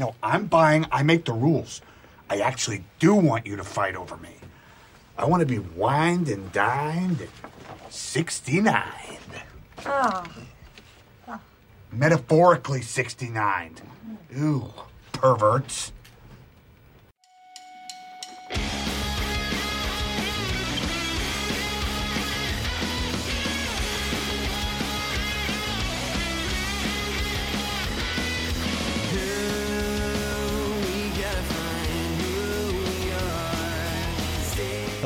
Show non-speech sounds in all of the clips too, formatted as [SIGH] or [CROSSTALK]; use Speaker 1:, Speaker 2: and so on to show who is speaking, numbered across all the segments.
Speaker 1: No, I'm buying, I make the rules. I actually do want you to fight over me. I want to be wined and dined at 69.
Speaker 2: Oh.
Speaker 1: Metaphorically 69. Ooh, perverts.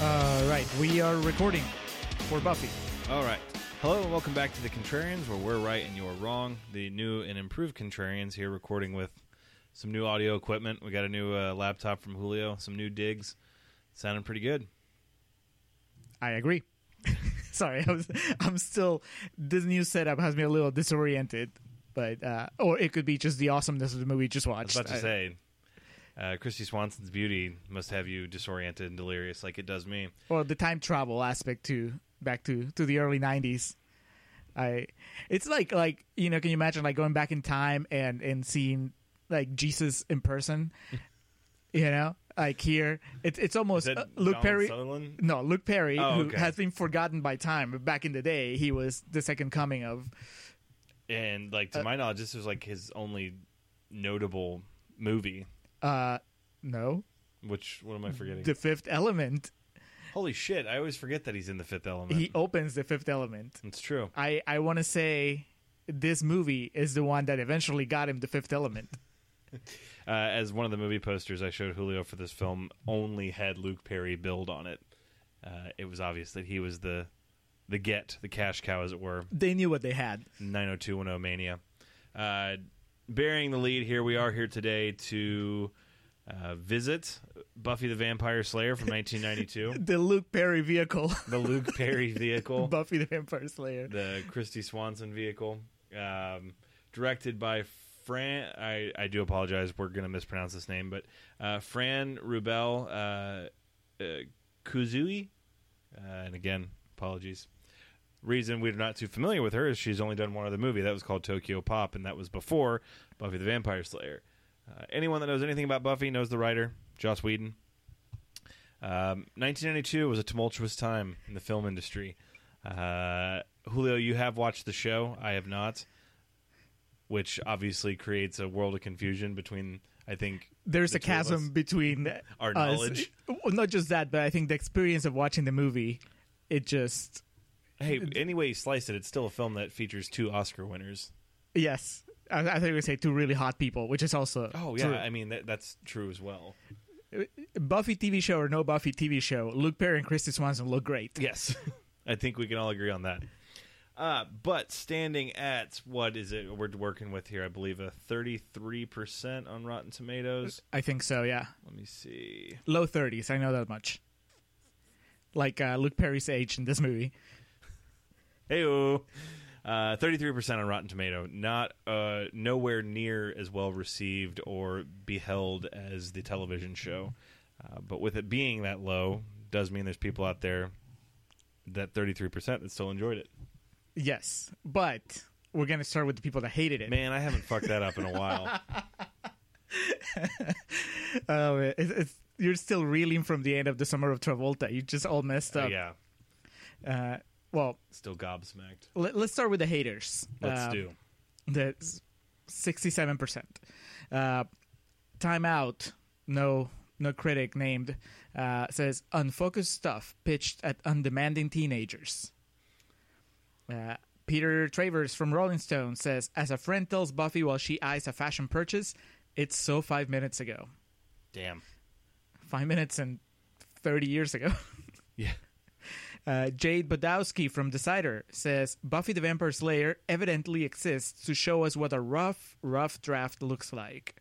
Speaker 3: All right, we are recording for Buffy.
Speaker 4: All right. Hello and welcome back to the Contrarians, where we're right and you're wrong. The new and improved Contrarians here, recording with some new audio equipment. We got a new uh, laptop from Julio, some new digs, sounding pretty good.
Speaker 3: I agree. [LAUGHS] Sorry, I was, I'm still. This new setup has me a little disoriented, but uh, or it could be just the awesomeness of the movie we just
Speaker 4: I
Speaker 3: watched.
Speaker 4: was about to
Speaker 3: I-
Speaker 4: say, uh, Kristy Swanson's beauty must have you disoriented and delirious, like it does me.
Speaker 3: or the time travel aspect too, back to to the early '90s. I, it's like like you know, can you imagine like going back in time and and seeing like Jesus in person? [LAUGHS] you know, like here, it's it's almost uh, Luke
Speaker 4: Donald
Speaker 3: Perry.
Speaker 4: Sutherland?
Speaker 3: No, Luke Perry,
Speaker 4: Oh,
Speaker 3: who has been forgotten by time. But back in the day, he was the second coming of
Speaker 4: And like
Speaker 3: Uh,
Speaker 4: to my knowledge, this was like his only notable movie.
Speaker 3: Uh no,
Speaker 4: Which what am I forgetting?
Speaker 3: the Fifth Element.
Speaker 4: Holy shit! I always forget that he's in the Fifth Element.
Speaker 3: He opens the Fifth Element.
Speaker 4: it's true.
Speaker 3: I I want to say this movie is the one that eventually got him the Fifth Element. [LAUGHS]
Speaker 4: uh, as one of the movie posters I showed Julio for this film only had Luke Perry build on it. Uh, it was obvious that he was the the get, the cash cow, as it were.
Speaker 3: They knew what they had.
Speaker 4: 90210 Mania. Uh, bearing the lead here, we are here today to uh, visit Buffy the Vampire Slayer from 1992, [LAUGHS]
Speaker 3: The Luke Perry vehicle,
Speaker 4: the Luke Perry [LAUGHS] vehicle,
Speaker 3: Buffy the Vampire Slayer.
Speaker 4: the Kristy Swanson vehicle, um, directed by Fran. I, I do apologize, we're going to mispronounce this name, but uh, Fran Rubel uh, uh, Kuzui. Uh, and again, apologies. Reason we're not too familiar with her is she's only done one other movie that was called Tokyo Pop, and that was before Buffy the Vampire Slayer. Uh, anyone that knows anything about Buffy knows the writer, Joss Whedon. Um, 1992 was a tumultuous time in the film industry. Uh, Julio, you have watched the show. I have not, which obviously creates a world of confusion between. I think
Speaker 3: There's
Speaker 4: the
Speaker 3: a chasm between
Speaker 4: Our
Speaker 3: us.
Speaker 4: knowledge.
Speaker 3: Well, not just that, but I think the experience of watching the movie, it just
Speaker 4: Hey, [LAUGHS] any way you slice it, it's still a film that features two Oscar winners.
Speaker 3: yes. I, I think we would say two really hot people, which is also
Speaker 4: Oh yeah,
Speaker 3: true.
Speaker 4: I mean that, that's true as well.
Speaker 3: Buffy TV show or no Buffy TV show, Luke Perry and Kristy Swanson look great.
Speaker 4: Yes, [LAUGHS] I think we can all agree on that. Uh, but standing at what is it we're working with here? I believe a thirty-three percent on Rotten Tomatoes.
Speaker 3: I think so. Yeah,
Speaker 4: Let me see.
Speaker 3: low thirties. I know that much. Like uh, Luke Perry's age in this movie.
Speaker 4: Hey, uh, thirty-three percent on Rotten Tomato. Not uh, nowhere near as well received or beheld as the television show. Uh, but with it being that low, does mean there's people out there that thirty-three percent that still enjoyed it.
Speaker 3: Yes, but we're gonna start with the people that hated it.
Speaker 4: Man, I haven't fucked that up in a while. [LAUGHS]
Speaker 3: Oh, it, it's, you're still reeling from the end of the Summer of Travolta. You just all messed
Speaker 4: Uh,
Speaker 3: up.
Speaker 4: yeah,
Speaker 3: Uh, well,
Speaker 4: still gobsmacked.
Speaker 3: let, us start with the haters.
Speaker 4: Let's
Speaker 3: Uh,
Speaker 4: do.
Speaker 3: That's sixty-seven percent. Uh, time out. No, no critic named, uh, says unfocused stuff pitched at undemanding teenagers. Uh, Peter Travers from Rolling Stone says, as a friend tells Buffy while she eyes a fashion purchase, it's so five minutes ago.
Speaker 4: Damn.
Speaker 3: Five minutes and 30 years ago.
Speaker 4: Yeah. [LAUGHS]
Speaker 3: Uh, Jade Budowski from Decider says Buffy the Vampire Slayer evidently exists to show us what a rough, rough draft looks like.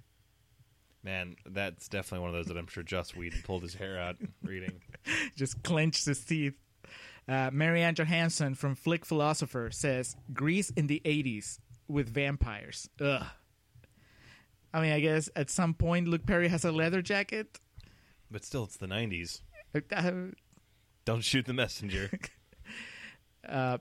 Speaker 4: Man, that's definitely one of those that I'm sure Joss Whedon pulled his hair out reading. [LAUGHS]
Speaker 3: Just clenched his teeth. Uh, MaryAnn Johanson from FlickFilosopher says Grease in the 80s with vampires. Ugh. I mean, I guess at some point Luke Perry has a leather jacket.
Speaker 4: But still, it's the 90s.
Speaker 3: Uh,
Speaker 4: Don't shoot the messenger. [LAUGHS]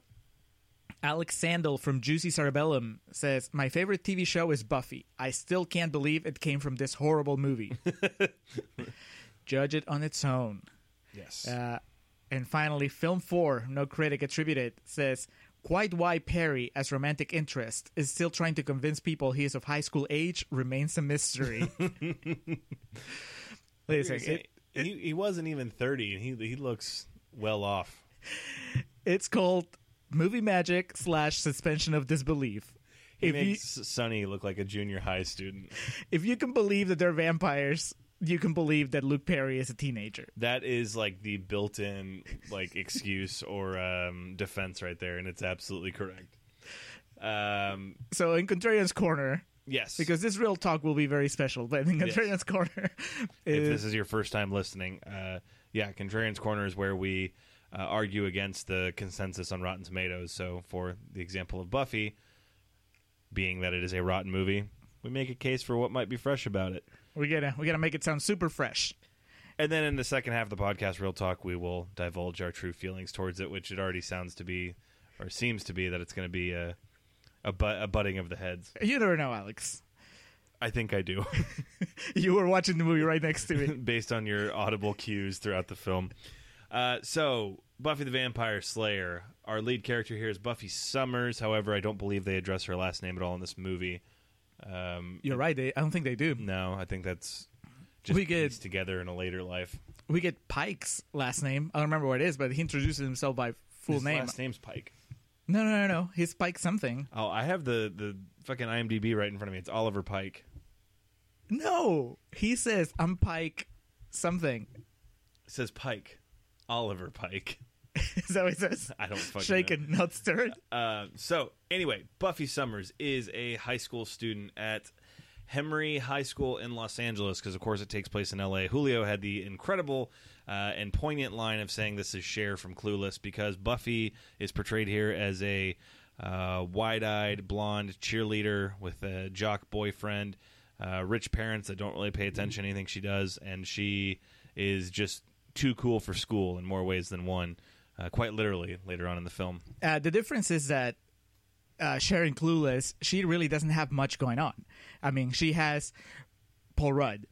Speaker 3: Alex Sandell from Juicy Cerebellum says, My favorite TV show is Buffy. I still can't believe it came from this horrible movie. [LAUGHS] Judge it on its own.
Speaker 4: yes.
Speaker 3: Uh, and finally, Film 4, no critic attributed, says, Quite why Perry, as romantic interest, is still trying to convince people he is of high school age remains a mystery. [LAUGHS] Wait a second. It-
Speaker 4: he, he wasn't even 30, and he, he looks well off.
Speaker 3: it's called Movie Magic slash Suspension of Disbelief.
Speaker 4: He
Speaker 3: If you,
Speaker 4: makes Sonny look like a junior high student.
Speaker 3: if you can believe that they're vampires, you can believe that Luke Perry is a teenager.
Speaker 4: That is like the built-in like excuse [LAUGHS] or um, defense right there, and it's absolutely correct. Um,
Speaker 3: So in Contrarian's Corner,
Speaker 4: yes,
Speaker 3: because this real talk will be very special, but in
Speaker 4: Yes.
Speaker 3: Contrarian's Corner
Speaker 4: if this is your first time listening, uh, yeah, Contrarian's Corner is where we uh, argue against the consensus on Rotten Tomatoes. So, for the example of Buffy, being that it is a rotten movie, we make a case for what might be fresh about it.
Speaker 3: we gotta we gotta make it sound super fresh.
Speaker 4: And then in the second half of the podcast, Real Talk, we will divulge our true feelings towards it, which it already sounds to be, or seems to be, that it's going to be a a, but, a butting of the heads.
Speaker 3: You never know, Alex.
Speaker 4: I think I do, [LAUGHS]
Speaker 3: You were watching the movie right next to me. [LAUGHS]
Speaker 4: based on your audible cues throughout the film. Uh, so, Buffy the Vampire Slayer. Our lead character here is Buffy Summers. However, I don't believe they address her last name at all in this movie. Um,
Speaker 3: You're right. They, I don't think they do.
Speaker 4: no, I think that's just
Speaker 3: We get-
Speaker 4: together in a later life.
Speaker 3: We get Pike's last name. I don't remember what it is, but he introduces himself by full
Speaker 4: His
Speaker 3: name.
Speaker 4: last name's Pike.
Speaker 3: No, no, no, no. He's Pike something.
Speaker 4: Oh, I have the the fucking IMDb right in front of me. It's Oliver Pike.
Speaker 3: No, he says I'm Pike something.
Speaker 4: It says Pike. Oliver Pike. [LAUGHS]
Speaker 3: Is that what he says? [LAUGHS]
Speaker 4: I don't fucking
Speaker 3: Shaken, not stirred.
Speaker 4: Uh, so anyway, Buffy Summers is a high school student at Hemery High School in Los Angeles because, of course, it takes place in L.A. Julio had the incredible uh, and poignant line of saying this is Cher from Clueless because Buffy is portrayed here as a uh, wide-eyed blonde cheerleader with a jock boyfriend, uh, rich parents that don't really pay attention to anything she does, and she is just too cool for school in more ways than one. Uh, quite literally, later on in the film.
Speaker 3: Uh, the difference is that uh, Sharon Clueless, she really doesn't have much going on. I mean, she has Paul Rudd.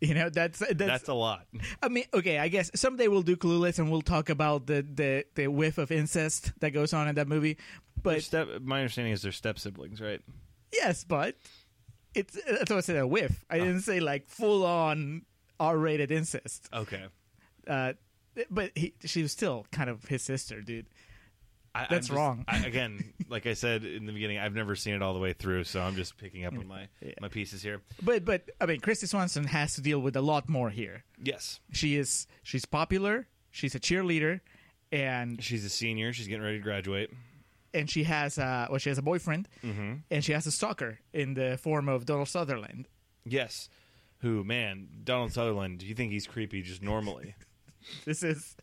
Speaker 3: [LAUGHS] You know, that's that's.
Speaker 4: That's a lot.
Speaker 3: I mean, okay, I guess someday we'll do Clueless and we'll talk about the the the whiff of incest that goes on in that movie. But
Speaker 4: step, my understanding is they're step siblings, right?
Speaker 3: yes, but it's that's what I said a whiff. I didn't say like full on R rated incest.
Speaker 4: Okay.
Speaker 3: Uh, but he, she was still kind of his sister, dude.
Speaker 4: I,
Speaker 3: That's
Speaker 4: just-
Speaker 3: wrong.
Speaker 4: I, [LAUGHS] again, like I said in the beginning, I've never seen it all the way through, so I'm just picking up on my
Speaker 3: Yeah.
Speaker 4: my pieces here.
Speaker 3: But but I mean, Kristy Swanson has to deal with a lot more here.
Speaker 4: Yes,
Speaker 3: She is she's popular. She's a cheerleader, and
Speaker 4: she's a senior. She's getting ready to graduate.
Speaker 3: and she has uh well she has a boyfriend,
Speaker 4: Mm-hmm.
Speaker 3: and she has a stalker in the form of Donald Sutherland.
Speaker 4: Yes. Who man? Donald Sutherland. Do you think he's creepy just normally? [LAUGHS]
Speaker 3: This is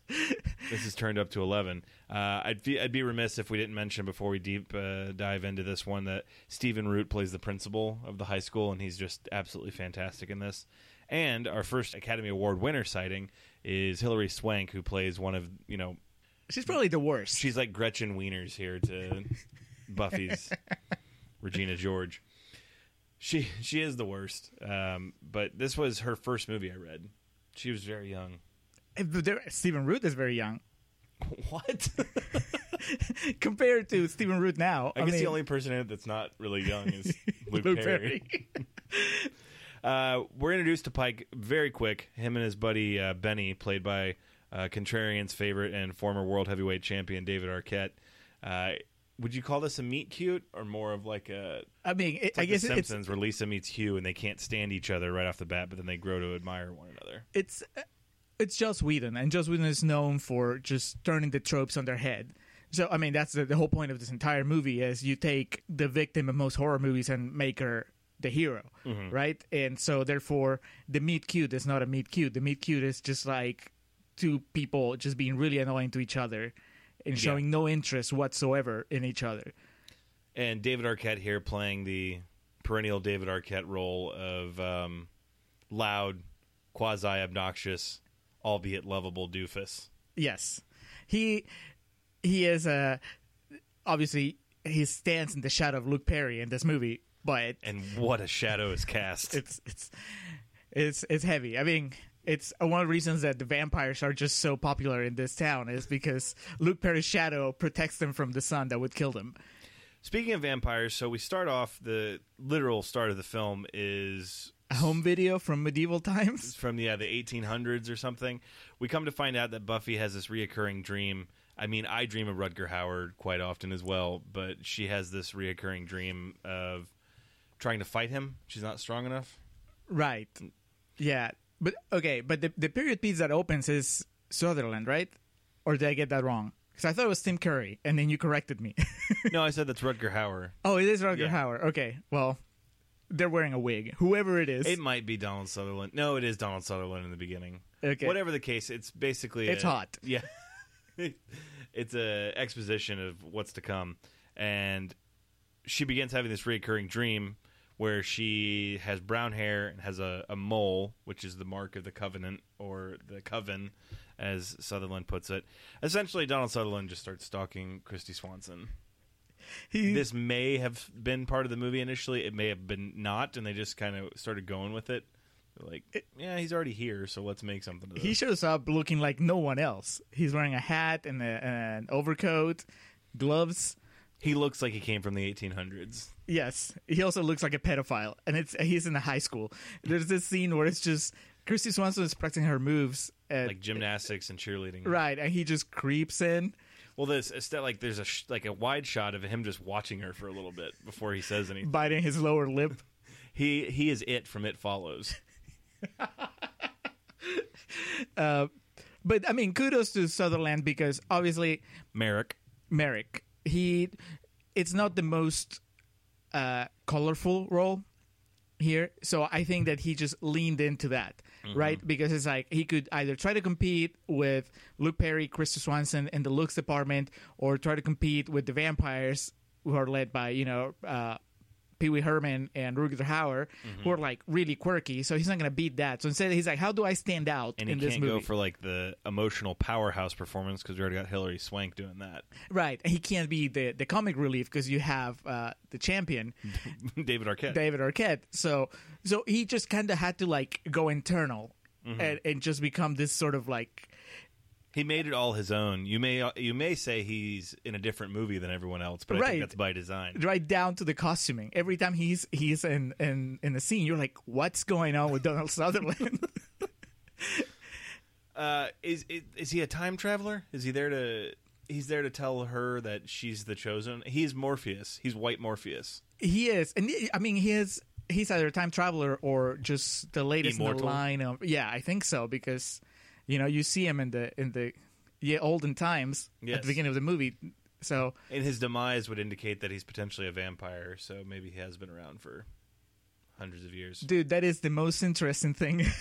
Speaker 4: this is turned up to 11. Uh, I'd, be, I'd be remiss if we didn't mention before we deep uh, dive into this one that Stephen Root plays the principal of the high school, and he's just absolutely fantastic in this. And our first Academy Award winner sighting is Hilary Swank, who plays one of, you know,
Speaker 3: she's probably the worst.
Speaker 4: she's like Gretchen Wieners here to [LAUGHS] Buffy's Regina George. She she is the worst. Um, but this was her first movie I read. She was very young.
Speaker 3: Stephen Root is very young [LAUGHS]
Speaker 4: What? [LAUGHS]
Speaker 3: compared to Stephen Root now.
Speaker 4: I, guess
Speaker 3: mean,
Speaker 4: the only person in it that's not really young is [LAUGHS] Luke,
Speaker 3: Luke
Speaker 4: Perry.
Speaker 3: Perry.
Speaker 4: Uh, we're introduced to Pike very quick. Him and his buddy uh, Benny, played by uh, Contrarian's favorite and former world heavyweight champion David Arquette. Uh, would you call this a meet cute or more of like a?
Speaker 3: I mean, it,
Speaker 4: like
Speaker 3: I guess
Speaker 4: the
Speaker 3: it's
Speaker 4: Simpsons, where Lisa meets Hugh and they can't stand each other right off the bat, but then they grow to admire one another.
Speaker 3: it's it's Joss Whedon, and Joss Whedon is known for just turning the tropes on their head. So I mean, that's the, the whole point of this entire movie is you take the victim of most horror movies and make her the hero, right? And so therefore, the meet cute is not a meet cute. The meet cute is just like two people just being really annoying to each other and showing no interest whatsoever in each other.
Speaker 4: And David Arquette here playing the perennial David Arquette role of um, loud, quasi obnoxious, albeit lovable doofus.
Speaker 3: Yes, he he is a obviously he stands in the shadow of Luke Perry in this movie, but
Speaker 4: And what a shadow is cast.
Speaker 3: it's it's it's it's heavy. I mean, it's uh, one of the reasons that the vampires are just so popular in this town is because Luke Perry's shadow protects them from the sun that would kill them.
Speaker 4: Speaking of vampires, so we start off the literal start of the film is
Speaker 3: home video from medieval times.
Speaker 4: From yeah the 1800s or something. We come to find out that Buffy has this reoccurring dream. I mean, I dream of Rutger Hauer quite often as well, but she has this reoccurring dream of trying to fight him. She's not strong enough.
Speaker 3: Right. Yeah. But okay, but the the period piece that opens is Sutherland, right? Or did I get that wrong? Because I thought it was Tim Curry, and then you corrected me. [LAUGHS]
Speaker 4: no, I said that's Rutger Hauer.
Speaker 3: oh, it is Rutger
Speaker 4: Yeah.
Speaker 3: Hauer. Okay, well, they're wearing a wig. Whoever it is,
Speaker 4: It might be Donald Sutherland. No, it is Donald Sutherland in the beginning.
Speaker 3: Okay.
Speaker 4: Whatever the case, it's basically
Speaker 3: It's hot. [LAUGHS]
Speaker 4: Yeah, it's a exposition of what's to come, and she begins having this reoccurring dream where she has brown hair and has a, a mole, which is the mark of the covenant or the coven, as Sutherland puts it. Essentially, Donald Sutherland just starts stalking Kristy Swanson.
Speaker 3: He,
Speaker 4: This may have been part of the movie initially. It may have been not, and they just kind of started going with it. They're like, yeah, he's already here, so let's make something.
Speaker 3: He shows up looking like no one else. He's wearing a hat and a, an overcoat, gloves.
Speaker 4: He looks like he came from the 1800s.
Speaker 3: Yes, he also looks like a pedophile, and it's he's in a high school. There's this scene where it's just Kristy Swanson is practicing her moves, and,
Speaker 4: like gymnastics and cheerleading.
Speaker 3: right, and he just creeps in.
Speaker 4: Well, this it's that like there's a sh- like a wide shot of him just watching her for a little bit before he says anything.
Speaker 3: biting his lower lip. [LAUGHS]
Speaker 4: He he is it from It Follows. [LAUGHS]
Speaker 3: But I mean, kudos to Sutherland because obviously
Speaker 4: Merrick.
Speaker 3: Merrick, he, it's not the most uh, colorful role here, so I think that he just leaned into that, right? Because it's like he could either try to compete with Luke Perry, Krista Swanson in the looks department, or try to compete with the vampires who are led by you know. Uh, Pee Wee Herman and Rutger Hauer, who are like really quirky, so he's not gonna beat that. So instead, he's like, "How do I stand out
Speaker 4: And
Speaker 3: in
Speaker 4: he
Speaker 3: this
Speaker 4: can't
Speaker 3: movie?"
Speaker 4: go for like the emotional powerhouse performance because we already got Hilary Swank doing that.
Speaker 3: right, he can't be the the comic relief because you have uh, the champion, [LAUGHS]
Speaker 4: David Arquette.
Speaker 3: David Arquette. So so he just kind of had to like go internal
Speaker 4: Mm-hmm.
Speaker 3: and, and just become this sort of like
Speaker 4: He made it all his own. You may you may say he's in a different movie than everyone else, but I
Speaker 3: Right.
Speaker 4: think that's by design.
Speaker 3: right down to the costuming. Every time he's he's in in in the scene, you're like, what's going on with Donald Sutherland? [LAUGHS]
Speaker 4: Uh, is, is is he a time traveler? Is he there to? He's there to tell her that she's the chosen. He's Morpheus. He's White Morpheus.
Speaker 3: he is, and I mean, he is. He's either a time traveler or just the latest in the line of. Yeah, I think so because, you know, you see him in the in the yeah olden times at the beginning of the movie. So
Speaker 4: And his demise would indicate that he's potentially a vampire. So maybe he has been around for hundreds of years.
Speaker 3: dude that is the most interesting thing [LAUGHS]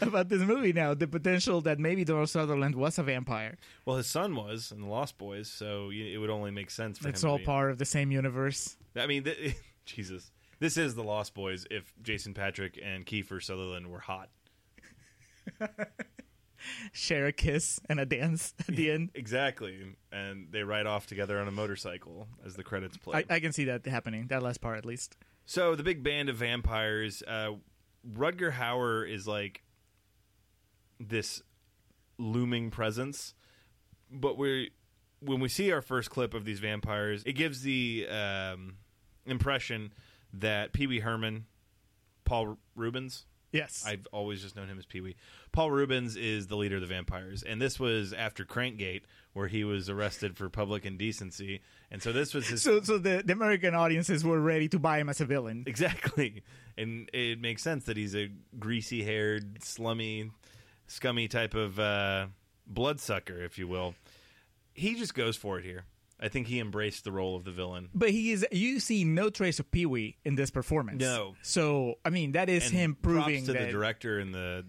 Speaker 3: about this movie now the potential that maybe donald sutherland was a vampire
Speaker 4: Well, his son was in the Lost Boys, so it would only make sense for
Speaker 3: it's
Speaker 4: him.
Speaker 3: all
Speaker 4: to be-
Speaker 3: part of the same universe
Speaker 4: I mean, th- [LAUGHS] Jesus, this is the Lost Boys. If Jason Patric and Kiefer Sutherland were hot, [LAUGHS]
Speaker 3: share a kiss and a dance at the end.
Speaker 4: exactly, and they ride off together on a motorcycle as the credits play.
Speaker 3: I, I can see that happening that last part at least.
Speaker 4: So the big band of vampires, uh, Rutger Hauer is like this looming presence, but we when we see our first clip of these vampires, it gives the um, impression that Pee Wee Herman, Paul Reubens,
Speaker 3: Yes.
Speaker 4: I've always just known him as Pee Wee. Paul Reubens is the leader of the vampires, and this was after Crankgate, where he was arrested for public indecency, and so this was his
Speaker 3: so so the, the American audiences were ready to buy him as a villain.
Speaker 4: exactly, and it makes sense that he's a greasy-haired, slummy, scummy type of uh, bloodsucker, if you will. He just goes for it here. I think he embraced the role of the villain.
Speaker 3: But he is you see no trace of Pee Wee in this performance.
Speaker 4: No.
Speaker 3: So I mean that is
Speaker 4: And
Speaker 3: him proving
Speaker 4: to
Speaker 3: that
Speaker 4: the director and the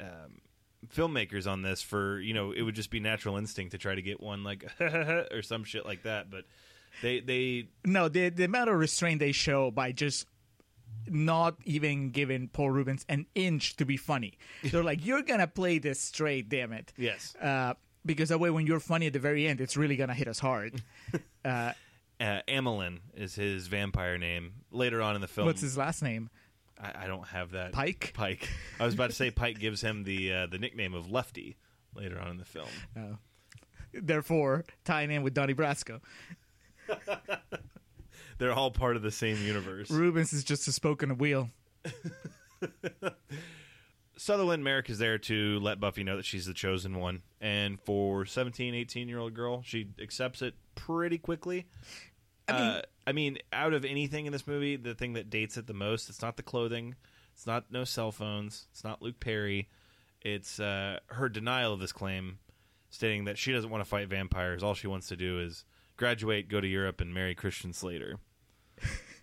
Speaker 4: um, filmmakers on this for you know it would just be natural instinct to try to get one like [LAUGHS] or some shit like that, but they they
Speaker 3: no the the amount of restraint they show by just not even giving Paul Reubens an inch to be funny. [LAUGHS] They're like, you're gonna play this straight, damn it.
Speaker 4: yes
Speaker 3: Uh, because that way, when you're funny at the very end, it's really gonna hit us hard. [LAUGHS] uh,
Speaker 4: uh, Amilyn is his vampire name. Later on in the film,
Speaker 3: what's his last name?
Speaker 4: I, I don't have that
Speaker 3: Pike?
Speaker 4: Pike. I was about to say [LAUGHS] Pike gives him the uh, the nickname of Lefty later on in the film.
Speaker 3: Uh, therefore, tying in with Donnie Brasco. [LAUGHS]
Speaker 4: They're all part of the same universe.
Speaker 3: Reubens is just a spoken a wheel.
Speaker 4: Sutherland Merrick is there to let Buffy know that she's the chosen one. And for 17, 18 year old girl, she accepts it pretty quickly. I mean, uh, I mean, out of anything in this movie, the thing that dates it the most, it's not the clothing, it's not no cell phones, it's not Luke Perry, it's uh, her denial of this claim, stating that she doesn't want to fight vampires. All she wants to do is graduate, go to Europe, and marry Christian Slater. [LAUGHS]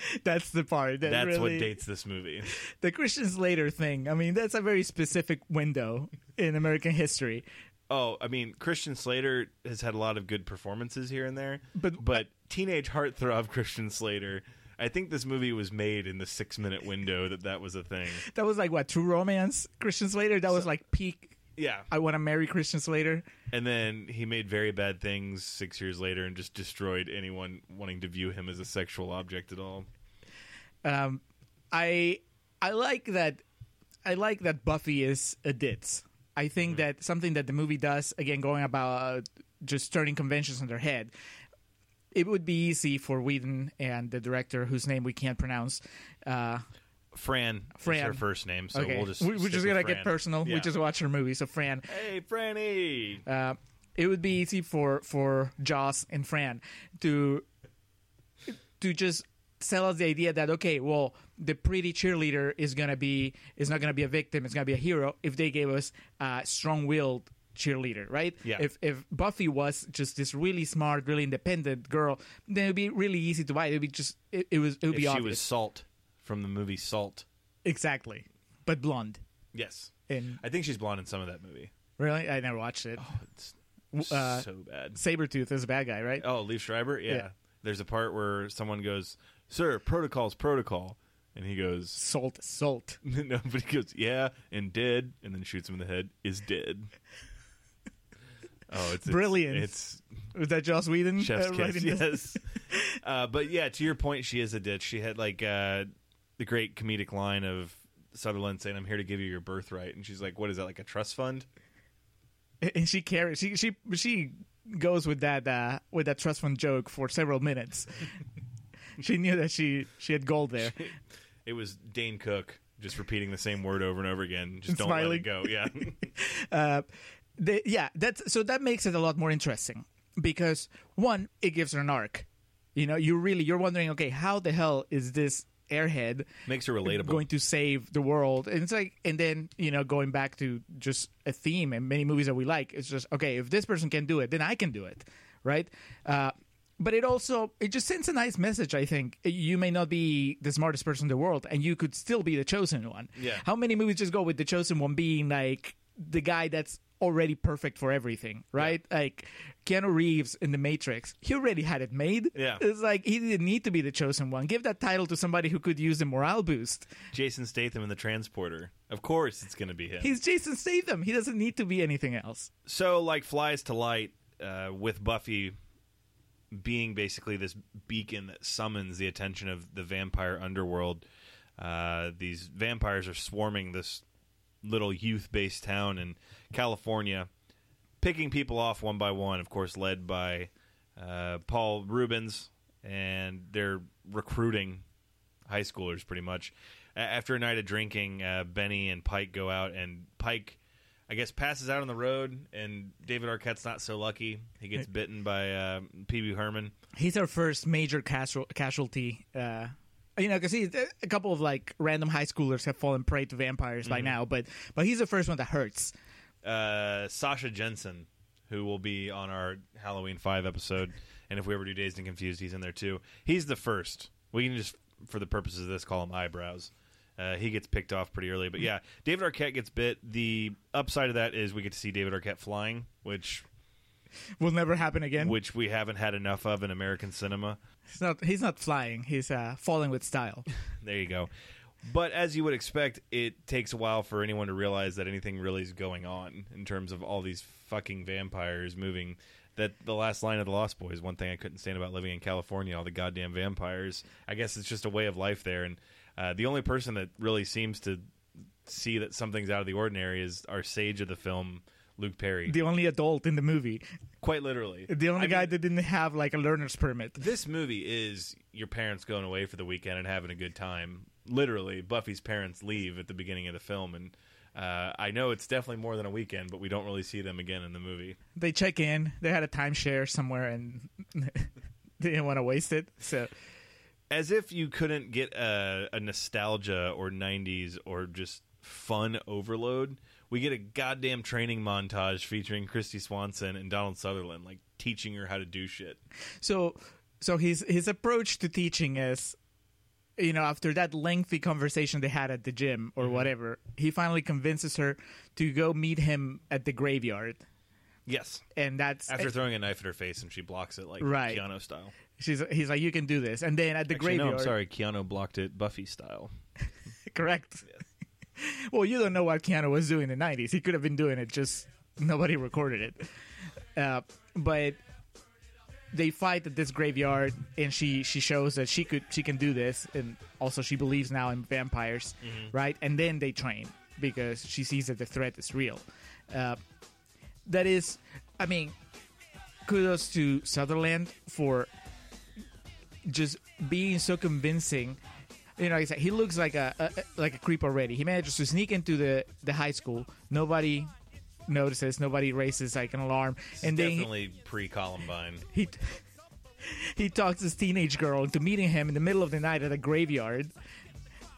Speaker 4: [LAUGHS]
Speaker 3: That's the part that
Speaker 4: That's
Speaker 3: really,
Speaker 4: what dates this movie. [LAUGHS]
Speaker 3: the Christian Slater thing. I mean, that's a very specific window in American history.
Speaker 4: Oh, I mean, Christian Slater has had a lot of good performances here and there,
Speaker 3: But-
Speaker 4: but teenage heartthrob [LAUGHS] Christian Slater. I think this movie was made in the six minute window that that was a thing.
Speaker 3: That was like what True Romance, Christian Slater. That was like peak.
Speaker 4: Yeah,
Speaker 3: I want to marry Christian Slater.
Speaker 4: and then he made very bad things six years later and just destroyed anyone wanting to view him as a sexual object at all.
Speaker 3: Um, I I like that. I like that Buffy is a ditz. I think that something that the movie does again, going about just turning conventions on their head. It would be easy for Whedon and the director, whose name we can't pronounce. Uh,
Speaker 4: Fran,
Speaker 3: Fran.
Speaker 4: is her first name, so
Speaker 3: okay,
Speaker 4: we'll just
Speaker 3: we, we're just gonna
Speaker 4: Fran.
Speaker 3: get personal.
Speaker 4: Yeah.
Speaker 3: We just watch her movie, so Fran.
Speaker 4: hey, Franny.
Speaker 3: uh, it would be easy for for Joss and Fran to to just sell us the idea that okay, well, the pretty cheerleader is gonna be is not gonna be a victim; it's gonna be a hero if they gave us a strong-willed cheerleader, right?
Speaker 4: Yeah.
Speaker 3: If if Buffy was just this really smart, really independent girl, then it'd be really easy to buy. It'd be just it, it was it would
Speaker 4: If
Speaker 3: be
Speaker 4: she
Speaker 3: obvious
Speaker 4: was Salt from the movie Salt.
Speaker 3: exactly, but blonde.
Speaker 4: Yes,
Speaker 3: And
Speaker 4: I think she's blonde in some of that movie.
Speaker 3: really, I never watched it.
Speaker 4: It's
Speaker 3: Uh,
Speaker 4: so bad.
Speaker 3: Sabretooth is a bad guy, right?
Speaker 4: Oh, Liev Schreiber? Yeah.
Speaker 3: Yeah.
Speaker 4: There's a part where someone goes, Sir, protocol's protocol. And he goes,
Speaker 3: Salt, salt.
Speaker 4: No, but he goes, Yeah, and dead, and then shoots him in the head, is dead. [LAUGHS] Oh, it's, it's
Speaker 3: Brilliant.
Speaker 4: It's
Speaker 3: Was that Joss Whedon?
Speaker 4: chef's
Speaker 3: uh,
Speaker 4: kiss, yes. uh, but yeah, to your point, she is a ditch. She had like uh, the great comedic line of Sutherland saying, "I'm here to give you your birthright," and she's like, "What is that? Like a trust fund?"
Speaker 3: and she carries she she she goes with that uh with that trust fund joke for several minutes she knew that she she had gold there
Speaker 4: It was Dane Cook just repeating the same word over and over again. Just don't let it go. Yeah. [LAUGHS]
Speaker 3: uh the, yeah that's so that makes it a lot more interesting because one it gives her an arc you know you really you're wondering okay how the hell is this airhead
Speaker 4: Makes her relatable.
Speaker 3: going to save the world and it's like and then you know going back to just a theme in many movies that we like it's just okay if this person can do it then i can do it right uh, but it also it just sends a nice message i think you may not be the smartest person in the world and you could still be the chosen one
Speaker 4: Yeah.
Speaker 3: how many movies just go with the chosen one being like the guy that's already perfect for everything right like keanu reeves in the matrix he already had it made
Speaker 4: Yeah.
Speaker 3: it's like he didn't need to be the chosen one give that title to somebody who could use the morale boost
Speaker 4: Jason Statham in the transporter. Of course, it's going to be him.
Speaker 3: He's Jason Statham. He doesn't need to be anything else.
Speaker 4: so like flies to light uh, with Buffy being basically this beacon that summons the attention of the vampire underworld. Uh, these vampires are swarming this little youth-based town in California, picking people off one by one. Of course, led by uh, Paul Reubens, and they're recruiting high schoolers, pretty much. After a night of drinking, uh, Benny and Pike go out, and Pike, I guess, passes out on the road, and David Arquette's not so lucky. He gets bitten by uh, Wee Herman.
Speaker 3: He's our first major casual, casualty. Uh, you know, because a couple of like random high schoolers have fallen prey to vampires
Speaker 4: Mm-hmm.
Speaker 3: by now, but but he's the first one that hurts.
Speaker 4: uh, Sasha Jenson, who will be on our Halloween Five episode, and if we ever do Dazed and Confused, he's in there too. He's the first. We can just, for the purposes of this, call him Eyebrows. Uh, he gets picked off pretty early, but yeah, David Arquette gets bit. The upside of that is we get to see David Arquette flying, which
Speaker 3: Will never happen again.
Speaker 4: which we haven't had enough of in American cinema.
Speaker 3: He's not. He's not flying. He's uh, falling with style. [LAUGHS]
Speaker 4: There you go. But as you would expect, it takes a while for anyone to realize that anything really is going on in terms of all these fucking vampires moving. That the last line of the Lost Boys, one thing I couldn't stand about living in California, all the goddamn vampires. I guess it's just a way of life there, and uh, the only person that really seems to see that something's out of the ordinary is our sage of the film, Luke Perry.
Speaker 3: the only adult in the movie.
Speaker 4: Quite literally,
Speaker 3: The only
Speaker 4: I
Speaker 3: guy
Speaker 4: mean,
Speaker 3: that didn't have like a learner's permit.
Speaker 4: this movie is your parents going away for the weekend and having a good time. Literally, Buffy's parents leave at the beginning of the film, and uh, I know it's definitely more than a weekend, but we don't really see them again in the movie.
Speaker 3: They check in. They had a timeshare somewhere and [LAUGHS] they didn't want to waste it. So
Speaker 4: As if you couldn't get a, a nostalgia or '90s or just fun overload, we get a goddamn training montage featuring Kristy Swanson and Donald Sutherland, like teaching her how to do shit.
Speaker 3: so so his his approach to teaching is you know after that lengthy conversation they had at the gym or mm-hmm. whatever he finally convinces her to go meet him at the graveyard
Speaker 4: Yes.
Speaker 3: and that's
Speaker 4: After throwing a knife at her face and she blocks it like
Speaker 3: Right.
Speaker 4: Keanu style.
Speaker 3: She's he's like you can do this. And then at the
Speaker 4: Actually,
Speaker 3: graveyard
Speaker 4: no, I'm sorry. Keanu blocked it Buffy style. [LAUGHS]
Speaker 3: correct. [LAUGHS] Well you don't know what Keanu was doing in the 90s he could have been doing it just nobody recorded it. Uh, but they fight at this graveyard and she she shows that she could she can do this and also she believes now in vampires right? And then they train because she sees that the threat is real. Uh, that is i mean kudos to sutherland for just being so convincing you know, like I said, he looks like a, a like a creep already. He manages to sneak into the the high school. Nobody notices. Nobody raises like an alarm. and then he,
Speaker 4: Definitely pre Columbine.
Speaker 3: he [LAUGHS] he talks this teenage girl into meeting him in the middle of the night at a graveyard.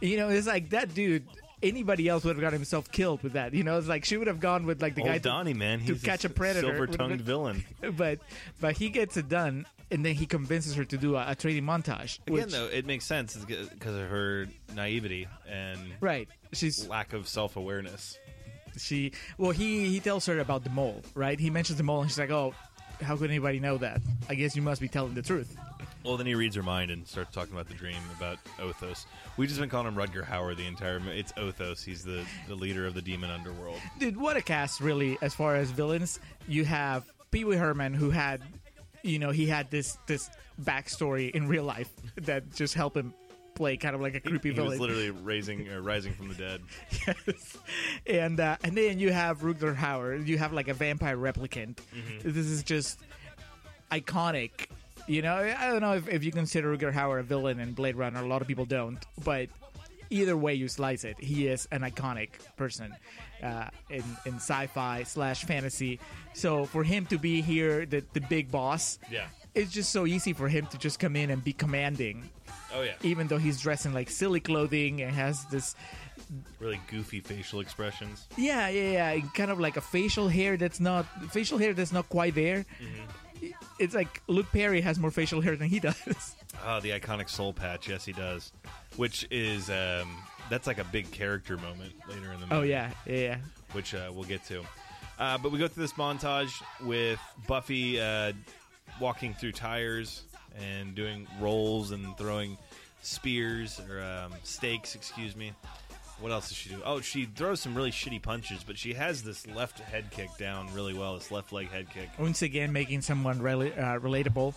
Speaker 3: You know, it's like that dude. Anybody else would have got himself killed with that. You know, it's like she would have gone with like the guy
Speaker 4: Old
Speaker 3: to-
Speaker 4: Donnie, man,
Speaker 3: to catch a predator.
Speaker 4: silver tongued [LAUGHS] villain.
Speaker 3: but but he gets it done, and then he convinces her to do a, a training montage.
Speaker 4: Again,
Speaker 3: which-
Speaker 4: though, it makes sense because of her naivety and
Speaker 3: right? She's
Speaker 4: lack of self awareness.
Speaker 3: she well he he tells her about the mole right he mentions the mole and she's like oh how could anybody know that i guess you must be telling the truth
Speaker 4: Well, then he reads her mind and starts talking about the dream about Lothos. We've just been calling him Rutger Hauer the entire. It's Lothos. He's the, the leader of the demon underworld.
Speaker 3: dude what a cast really as far as villains you have pee-wee herman who had you know he had this this backstory in real life that just helped him play kind of like a creepy
Speaker 4: he
Speaker 3: villain
Speaker 4: was literally [LAUGHS] raising or rising from the dead. [LAUGHS]
Speaker 3: yes. and uh, and then you have Rutger Hauer. You have like a vampire replicant.
Speaker 4: Mm-hmm.
Speaker 3: This is just iconic. You know, I don't know if, if you consider Rutger Hauer a villain in Blade Runner. A lot of people don't, but either way you slice it, he is an iconic person uh, in in sci-fi slash fantasy. So for him to be here, the the big boss,
Speaker 4: Yeah.
Speaker 3: it's just so easy for him to just come in and be commanding,
Speaker 4: Oh yeah.
Speaker 3: even though he's dressed in like silly clothing and has this
Speaker 4: Really goofy facial expressions.
Speaker 3: Yeah, yeah, yeah. and Kind of like a facial hair that's not facial hair that's not quite there. It's like Luke Perry has more facial hair than he does.
Speaker 4: Oh, the iconic soul patch. Yes, he does. Which is um, that's like a big character moment later in the movie.
Speaker 3: oh yeah, yeah, yeah.
Speaker 4: which uh, we'll get to. Uh, but we go through this montage with Buffy uh, walking through tires and doing rolls and throwing spears or um, stakes, excuse me. What else does she do? Oh, she throws some really shitty punches, but she has this left head kick down really well. This left leg head kick.
Speaker 3: Once again, making someone rela- uh, relatable,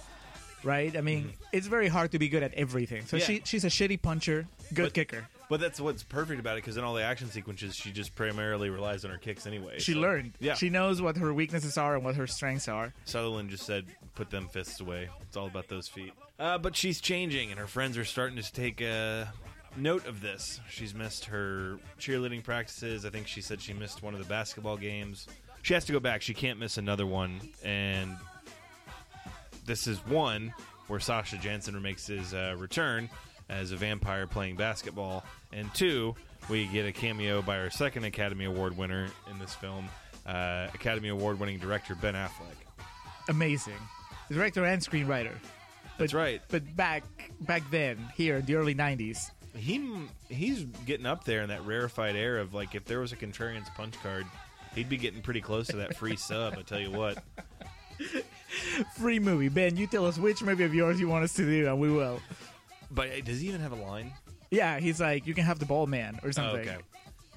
Speaker 3: right? I mean, it's very hard to be good at everything. So
Speaker 4: Mm-hmm. Yeah.
Speaker 3: she she's a shitty puncher, good
Speaker 4: But-
Speaker 3: kicker.
Speaker 4: But that's what's perfect about it because in all the action sequences, she just primarily relies on her kicks anyway.
Speaker 3: She
Speaker 4: so-
Speaker 3: learned.
Speaker 4: Yeah.
Speaker 3: She knows what her weaknesses are and what her strengths are.
Speaker 4: Sutherland just said, "Put them fists away." It's all about those feet. Uh, but she's changing, and her friends are starting to take uh, note of this. She's missed her cheerleading practices. I think she said she missed one of the basketball games. She has to go back. She can't miss another one, and this is one where Sasha Jenson makes his uh, return as a vampire playing basketball, and two, we get a cameo by our second Academy Award winner in this film, uh, Academy Award winning director Ben Affleck.
Speaker 3: Amazing. Director and screenwriter. But,
Speaker 4: That's right.
Speaker 3: But back back then, here in the early '90s,
Speaker 4: He he's getting up there in that rarefied air of like if there was a contrarian's punch card, he'd be getting pretty close to that free [LAUGHS] sub. I tell you what.
Speaker 3: free movie. Ben, you tell us which movie of yours you want us to do, and we will.
Speaker 4: But uh, does he even have a line?
Speaker 3: Yeah, he's like, you can have the ball man or
Speaker 4: Oh,
Speaker 3: something.
Speaker 4: okay.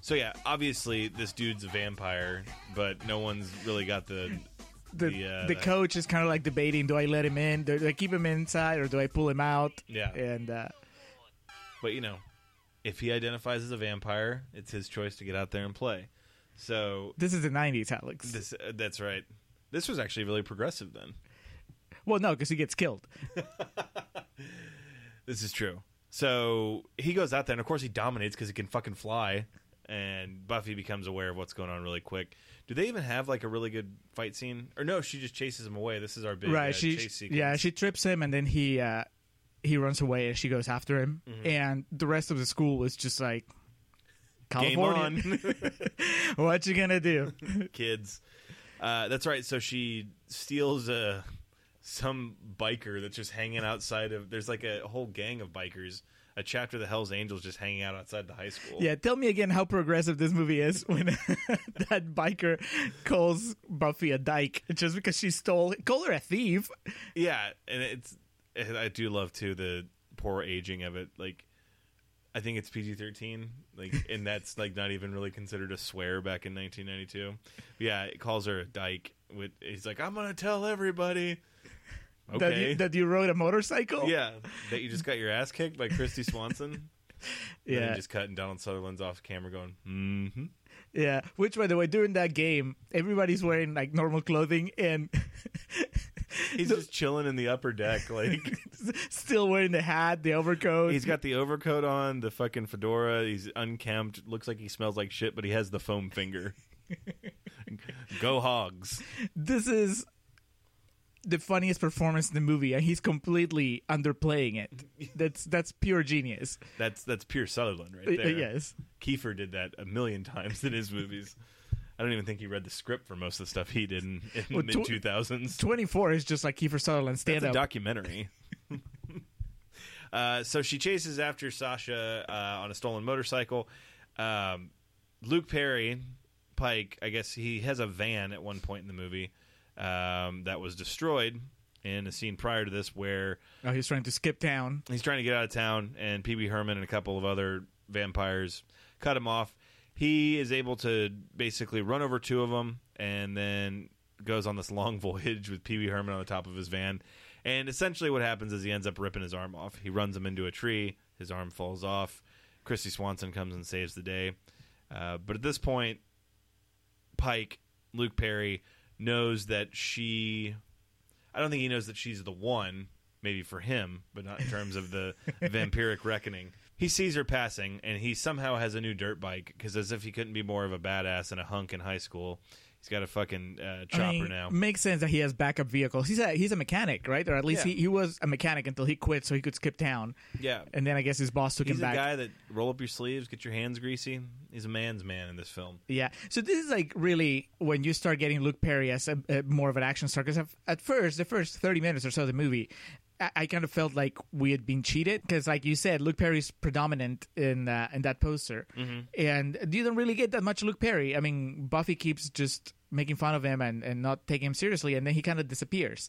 Speaker 4: So yeah, obviously this dude's a vampire, but no one's really got the
Speaker 3: The
Speaker 4: The, uh,
Speaker 3: the coach is kind of like debating: Do I let him in? Do I keep him inside, or do I pull him out?
Speaker 4: Yeah.
Speaker 3: And uh,
Speaker 4: But you know, if he identifies as a vampire, it's his choice to get out there and play. So
Speaker 3: this is the '90s, Alex.
Speaker 4: this uh, that's right. This was actually really progressive then.
Speaker 3: well, no, because he gets killed. [LAUGHS]
Speaker 4: This is true. So he goes out there, and of course he dominates because he can fucking fly. And Buffy becomes aware of what's going on really quick. Do they even have like a really good fight scene? Or no, she just chases him away. This is our big
Speaker 3: right?
Speaker 4: uh,
Speaker 3: she,
Speaker 4: chase sequence.
Speaker 3: yeah, she trips him, and then he uh, he runs away, and she goes after him.
Speaker 4: Mm-hmm.
Speaker 3: And the rest of the school is just like, California,
Speaker 4: on, [LAUGHS]
Speaker 3: what you gonna do? [LAUGHS]
Speaker 4: kids. Uh, that's right. So she steals uh, some biker that's just hanging outside of. There's like a whole gang of bikers. A chapter of the Hell's Angels just hanging out outside the high school.
Speaker 3: Yeah, tell me again how progressive this movie is when [LAUGHS] that biker calls Buffy a dyke just because she stole. Call her a thief.
Speaker 4: Yeah, and it's I do love too the poor aging of it. Like, I think it's PG thirteen, like, [LAUGHS] and that's like not even really considered a swear back in nineteen ninety two. But Yeah, it calls her a dyke. With he's like, I'm gonna tell everybody.
Speaker 3: That you, that you rode a motorcycle.
Speaker 4: yeah, that you just got your ass kicked by Kristy Swanson. [LAUGHS] yeah,
Speaker 3: yeah,
Speaker 4: just cutting Donald Sutherland's off camera, going, mm-hmm.
Speaker 3: yeah. Which, by the way, during that game, everybody's wearing like normal clothing and [LAUGHS]
Speaker 4: He's just chilling in the upper deck, like. [LAUGHS]
Speaker 3: still wearing the hat, the overcoat.
Speaker 4: He's got the overcoat on, the fucking fedora. He's unkempt. Looks like he smells like shit, but he has the foam finger. Go hogs!
Speaker 3: this is the funniest performance in the movie, and he's completely underplaying it. That's that's pure genius.
Speaker 4: That's that's pure Sutherland right there.
Speaker 3: yes.
Speaker 4: Kiefer did that a million times in his movies. I don't even think he read the script for most of the stuff he did in, in
Speaker 3: Well,
Speaker 4: the mid two thousands.
Speaker 3: 24 is just like Kiefer Sutherland stand up.
Speaker 4: documentary. [LAUGHS] [LAUGHS] uh, so she chases after Sasha uh, on a stolen motorcycle. Um, Luke Perry, Pike, I guess he has a van at one point in the movie um, that was destroyed in a scene prior to this where
Speaker 3: oh, he's trying to skip town.
Speaker 4: he's trying to get out of town, and Pee Wee Herman and a couple of other vampires cut him off. He is able to basically run over two of them, and then goes on this [LAUGHS] long voyage with Pee Wee Herman on the top of his van. And essentially, what happens is he ends up ripping his arm off. He runs him into a tree. His arm falls off. Kristy Swanson comes and saves the day. Uh, but at this point, Pike, Luke Perry, knows that she. I don't think he knows that she's the one, maybe for him, but not in terms of the [LAUGHS] vampiric reckoning. He sees her passing, and he somehow has a new dirt bike because, as if he couldn't be more of a badass and a hunk in high school, he's got a fucking uh, chopper
Speaker 3: I mean,
Speaker 4: now.
Speaker 3: Makes sense that he has backup vehicles. He's a he's a mechanic, right? Or at least
Speaker 4: Yeah.
Speaker 3: he, he was a mechanic until he quit, so he could skip town.
Speaker 4: Yeah,
Speaker 3: And then I guess his boss took
Speaker 4: he's
Speaker 3: him
Speaker 4: a guy that roll up your sleeves, get your hands greasy. He's a man's man in this film.
Speaker 3: Yeah. So this is like really when you start getting Luke Perry as a, a more of an action star. Because at first, the first thirty minutes or so of the movie, I, kind of felt like we had been cheated. Because, like you said, Luke Perry's predominant in uh, in that poster, and you don't really get that much Luke Perry. I mean, Buffy keeps just making fun of him and, and not taking him seriously, and then he kind of disappears.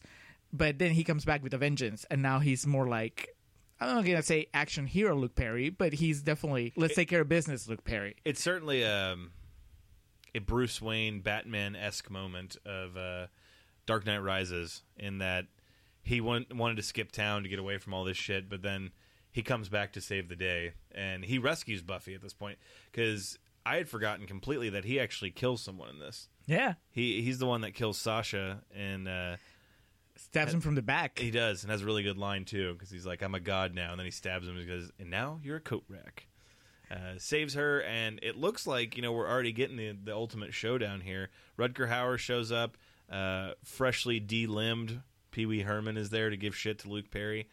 Speaker 3: But then he comes back with a vengeance, and now he's more like. I'm not gonna say action hero Luke Perry, but he's definitely let's take care of business Luke Perry.
Speaker 4: It's certainly um, a Bruce Wayne Batman esque moment of uh, Dark Knight Rises in that he want, wanted to skip town to get away from all this shit, but then he comes back to save the day, and he rescues Buffy at this point because I had forgotten completely that he actually kills someone in this.
Speaker 3: Yeah,
Speaker 4: He he's the one that kills Sasha, and uh,
Speaker 3: stabs him from the back.
Speaker 4: he does, and has a really good line too because he's like, "I'm a god now," and then he stabs him and goes, "And now you're a coat rack." Uh, saves her, and it looks like you know we're already getting the the ultimate showdown here. Rutger Hauer shows up, uh, freshly de-limbed. Pee Wee Herman is there to give shit to Luke Perry,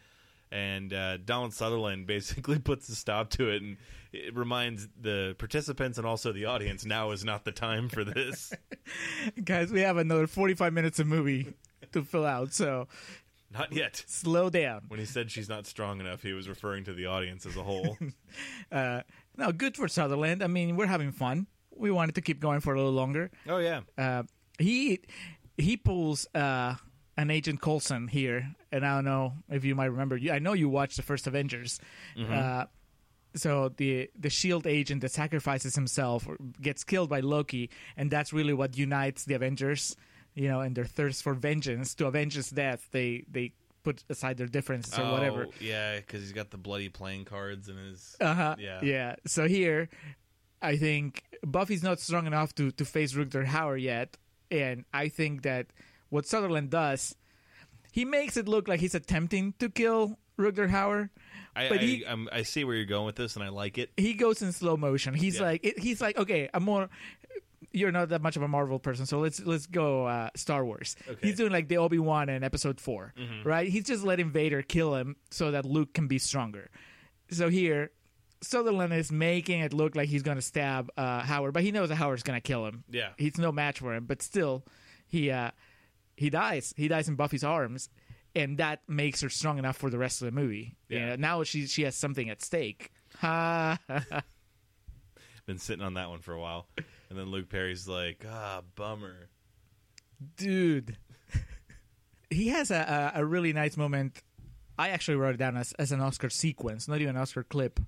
Speaker 4: and uh, Donald Sutherland [LAUGHS] basically puts a stop to it, and it reminds the participants and also the audience now is not the time for this. [LAUGHS]
Speaker 3: Guys, we have another 45 minutes of movie to fill out, so
Speaker 4: not yet.
Speaker 3: slow down.
Speaker 4: When he said she's not strong enough, he was referring to the audience as a whole. [LAUGHS]
Speaker 3: Uh, no, good for Sutherland. I mean, we're having fun. We wanted to keep going for a little longer.
Speaker 4: oh yeah,
Speaker 3: Uh, he he pulls uh, an Agent Coulson here, and I don't know if you might remember. I know you watched the first Avengers. Uh, so the the Shield agent that sacrifices himself or gets killed by Loki, and that's really what unites the Avengers. You know, and their thirst for vengeance to avenge his death, they they put aside their differences or whatever.
Speaker 4: Oh, yeah, because he's got the bloody playing cards in his.
Speaker 3: Uh-huh.
Speaker 4: Yeah.
Speaker 3: Yeah. So here, I think Buffy's not strong enough to, to face Rutger Hauer yet. And I think that what Sutherland does, he makes it look like he's attempting to kill Rutger Hauer.
Speaker 4: I,
Speaker 3: But
Speaker 4: I,
Speaker 3: he-
Speaker 4: I'm, I see where you're going with this, and I like it.
Speaker 3: He goes in slow motion. He's
Speaker 4: Yeah.
Speaker 3: like, it, he's like, okay, I'm more. You're not that much of a Marvel person, so let's let's go uh, Star Wars.
Speaker 4: Okay. Mm-hmm.
Speaker 3: He's doing like the Obi Wan in Episode 4 right? He's just letting Vader kill him so that Luke can be stronger. So here, Sutherland is making it look like he's going to stab uh, Howard, but he knows that Howard's going to kill him.
Speaker 4: Yeah.
Speaker 3: he's no match for him. But still, he uh, he dies. He dies in Buffy's arms, and that makes her strong enough for the rest of the movie.
Speaker 4: Yeah.
Speaker 3: And now she she has something at stake. Ha! [LAUGHS]
Speaker 4: Been sitting on that one for a while, and then Luke Perry's like, "Ah, bummer."
Speaker 3: dude [LAUGHS] he has a, a, a really nice moment i actually wrote it down as, as an oscar sequence not even an oscar clip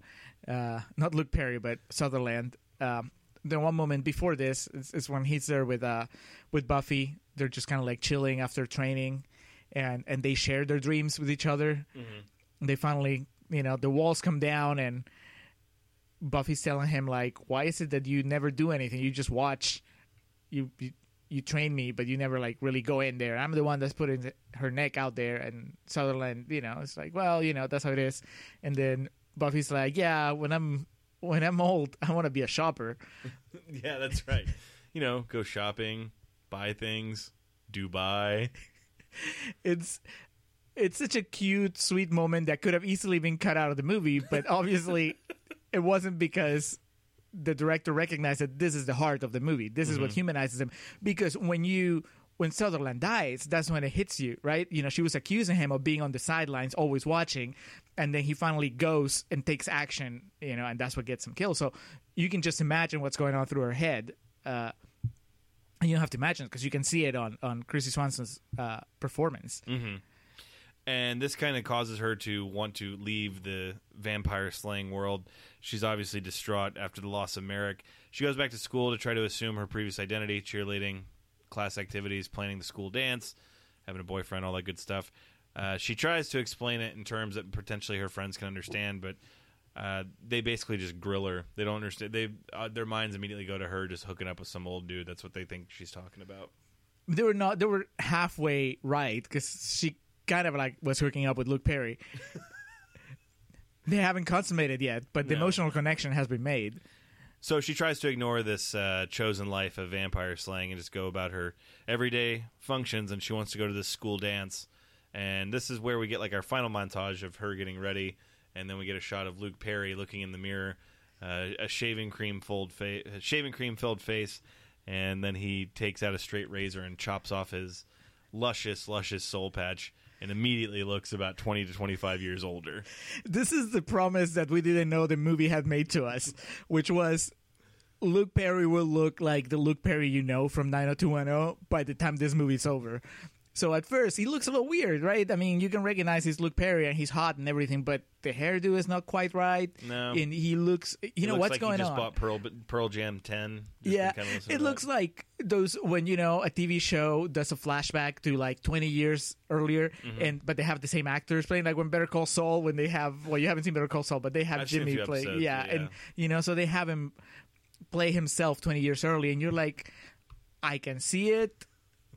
Speaker 3: uh, not luke perry but sutherland um, the one moment before this is, is when he's there with uh, with buffy. They're just kind of like chilling after training and and they share their dreams with each other. They finally you know the walls come down and buffy's telling him like why is it that you never do anything? You just watch. You, you you train me, but you never like really go in there. I'm the one that's putting her neck out there, and Sutherland, you know, it's like, well, you know, that's how it is. And then Buffy's like, yeah, when I'm when I'm old, I want to be a shopper. [LAUGHS]
Speaker 4: Yeah, that's right. you know, go shopping, buy things, Dubai. [LAUGHS]
Speaker 3: It's it's such a cute, sweet moment that could have easily been cut out of the movie, but [LAUGHS] obviously it wasn't because the director recognized that this is the heart of the movie. This is what mm-hmm. humanizes him. Because when you when Sutherland dies, that's when it hits you, right? You know, she was accusing him of being on the sidelines, always watching, and then he finally goes and takes action, you know, and that's what gets him killed. So you can just imagine what's going on through her head. Uh, and you don't have to imagine because you can see it on on Kristy Swanson's uh, performance. Mm-hmm.
Speaker 4: and this kind of causes her to want to leave the vampire slaying world. She's obviously distraught after the loss of Merrick. She goes back to school to try to assume her previous identity, cheerleading, class activities, planning the school dance, having a boyfriend, all that good stuff. Uh, she tries to explain it in terms that potentially her friends can understand, but uh, they basically just grill her. They don't understand. They uh, their minds immediately go to her just hooking up with some old dude. That's what they think she's talking about.
Speaker 3: they were not they were halfway right because she kind of like was hooking up with luke perry [LAUGHS] they haven't consummated yet but the
Speaker 4: No.
Speaker 3: emotional connection has been made
Speaker 4: So she tries to ignore this uh, chosen life of vampire slaying and just go about her everyday functions, and she wants to go to this school dance. And this is where we get like our final montage of her getting ready, and then we get a shot of Luke Perry looking in the mirror, uh, a shaving cream filled face, shaving cream filled face, and then he takes out a straight razor and chops off his luscious, luscious soul patch, and immediately looks about twenty to twenty five years older.
Speaker 3: this is the promise that we didn't know the movie had made to us which was luke perry will look like the luke perry you know from 90210 by the time this movie's over So at first he looks a little weird, right? I mean, you can recognize he's Luke Perry and he's hot and everything, but the hairdo is not quite right.
Speaker 4: No.
Speaker 3: and he looks. You
Speaker 4: It
Speaker 3: know
Speaker 4: looks
Speaker 3: what's
Speaker 4: like
Speaker 3: going
Speaker 4: he just
Speaker 3: on?
Speaker 4: bought Pearl Pearl Jam 10. Just
Speaker 3: yeah,
Speaker 4: kinda
Speaker 3: it looks
Speaker 4: that.
Speaker 3: like those when you know a TV show does a flashback to like 20 years earlier,
Speaker 4: Mm-hmm.
Speaker 3: and but they have the same actors playing. Like when Better Call Saul, when they have well, you haven't seen Better Call Saul, but they have
Speaker 4: I've
Speaker 3: Jimmy play,
Speaker 4: episodes,
Speaker 3: yeah,
Speaker 4: yeah.
Speaker 3: and you know, so they have him play himself 20 years early, and you're like, I can see it,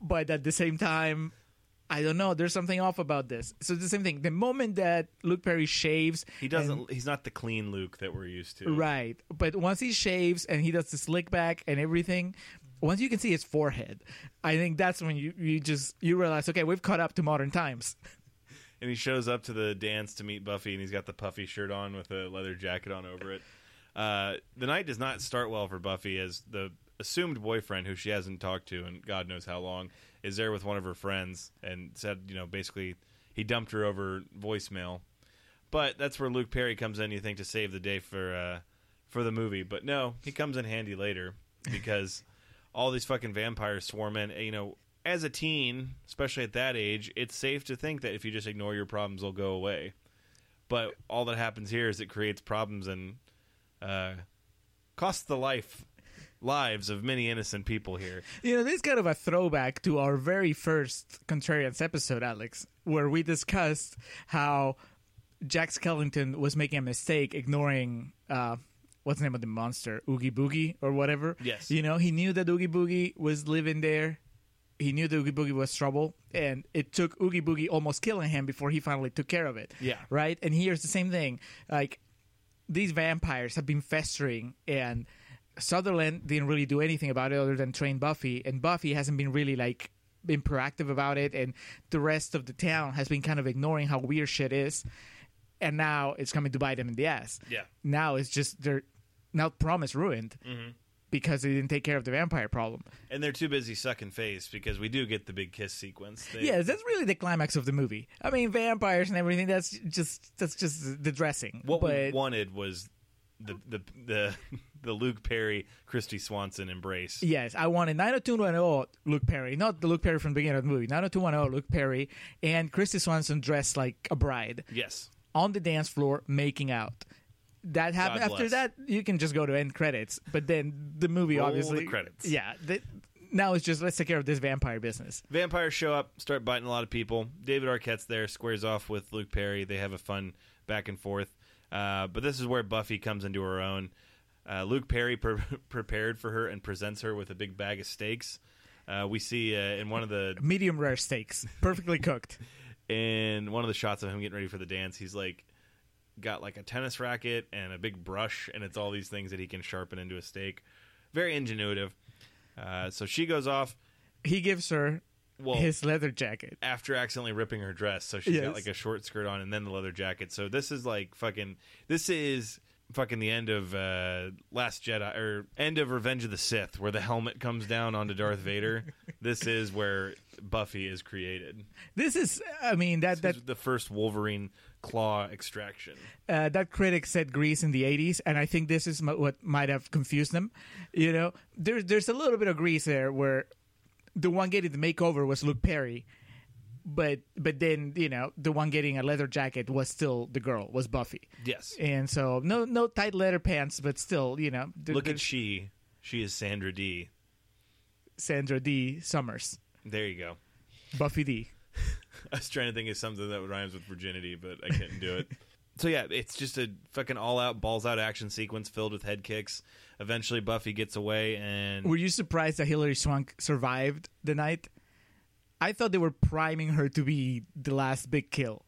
Speaker 3: but at the same time. I don't know. There's something off about this. So it's the same thing. The moment that Luke Perry shaves,
Speaker 4: he doesn't. he's not the clean Luke that we're used to.
Speaker 3: Right. But once he shaves and he does the slick back and everything, once you can see his forehead, I think that's when you, you just you realize, okay, we've caught up to modern times. [LAUGHS]
Speaker 4: And he shows up to the dance to meet Buffy, and he's got the puffy shirt on with a leather jacket on over it. Uh, the night does not start well for Buffy, as the assumed boyfriend, who she hasn't talked to in God knows how long, is there with one of her friends and said, you know, basically he dumped her over voicemail. But that's where Luke Perry comes in, you think, to save the day for uh, for the movie. But no, he comes in handy later [LAUGHS] because all these fucking vampires swarm in. You know, as a teen, especially at that age, it's safe to think that if you just ignore your problems, they'll go away. But all that happens here is it creates problems and uh, costs the life lives of many innocent people here.
Speaker 3: You know, this is kind of a throwback to our very first Contrarians episode, Alex, where we discussed how Jack Skellington was making a mistake ignoring uh, what's the name of the monster, Oogie Boogie or whatever.
Speaker 4: Yes.
Speaker 3: You know, he knew that Oogie Boogie was living there. He knew that Oogie Boogie was trouble, and it took Oogie Boogie almost killing him before he finally took care of it.
Speaker 4: Yeah.
Speaker 3: Right? And here's the same thing. Like, these vampires have been festering, and Sutherland didn't really do anything about it other than train Buffy, and Buffy hasn't been really like been proactive about it, and the rest of the town has been kind of ignoring how weird shit is, and now it's coming to bite them in the ass.
Speaker 4: Yeah.
Speaker 3: Now it's just they're now promise ruined mm-hmm. because they didn't take care of the vampire problem.
Speaker 4: And they're too busy sucking face because we do get the big kiss sequence. They,
Speaker 3: Yeah, that's really the climax of the movie. I mean, vampires and everything. That's just that's just the dressing.
Speaker 4: What
Speaker 3: but
Speaker 4: we wanted was the the the, [LAUGHS] the Luke Perry, Kristy Swanson embrace.
Speaker 3: Yes, I wanted 90210 Luke Perry, not the Luke Perry from the beginning of the movie. 90210 Luke Perry and Kristy Swanson dressed like a bride
Speaker 4: Yes.
Speaker 3: on the dance floor making out. That happened after that. You can just go to end credits, but then the movie
Speaker 4: Roll
Speaker 3: obviously
Speaker 4: the credits.
Speaker 3: Yeah, the, now it's just let's take care of this vampire business.
Speaker 4: Vampires show up, start biting a lot of people. David Arquette's there, squares off with Luke Perry. They have a fun back and forth. Uh, but this is where Buffy comes into her own. Uh, Luke Perry pre- [LAUGHS] prepared for her and presents her with a big bag of steaks. Uh, we see uh, in one of the
Speaker 3: Medium rare steaks, perfectly [LAUGHS] cooked.
Speaker 4: in one of the shots of him getting ready for the dance, he's like got like a tennis racket and a big brush, and it's all these things that he can sharpen into a steak. Very ingenuitive. Uh, so she goes off.
Speaker 3: He gives her
Speaker 4: Well,
Speaker 3: his leather jacket.
Speaker 4: after accidentally ripping her dress, so she's got like a short skirt on and then the leather jacket. So this is like fucking. This is fucking the end of uh, Last Jedi or end of Revenge of the Sith, where the helmet comes down onto Darth Vader. [LAUGHS] this is where Buffy is created.
Speaker 3: This is, I mean, that
Speaker 4: This
Speaker 3: that
Speaker 4: is the first Wolverine claw extraction.
Speaker 3: uh, that critic said Grease in the '80s, and I think this is m- what might have confused them. You know, there's there's a little bit of Grease there, where the one getting the makeover was Luke Perry, but but then you know the one getting a leather jacket was still the girl, was Buffy,
Speaker 4: Yes.
Speaker 3: and so no no tight leather pants, but still you know th-
Speaker 4: Look at she. She is Sandra D.
Speaker 3: Sandra D. Summers,
Speaker 4: There you go.
Speaker 3: Buffy D. [LAUGHS]
Speaker 4: I was trying to think of something that rhymes with virginity, but I couldn't do it. [LAUGHS] So yeah, it's just a fucking all-out, balls-out action sequence filled with head kicks. Eventually, Buffy gets away, and
Speaker 3: Were you surprised that Hilary Swank survived the night? I thought they were priming her to be the last big kill.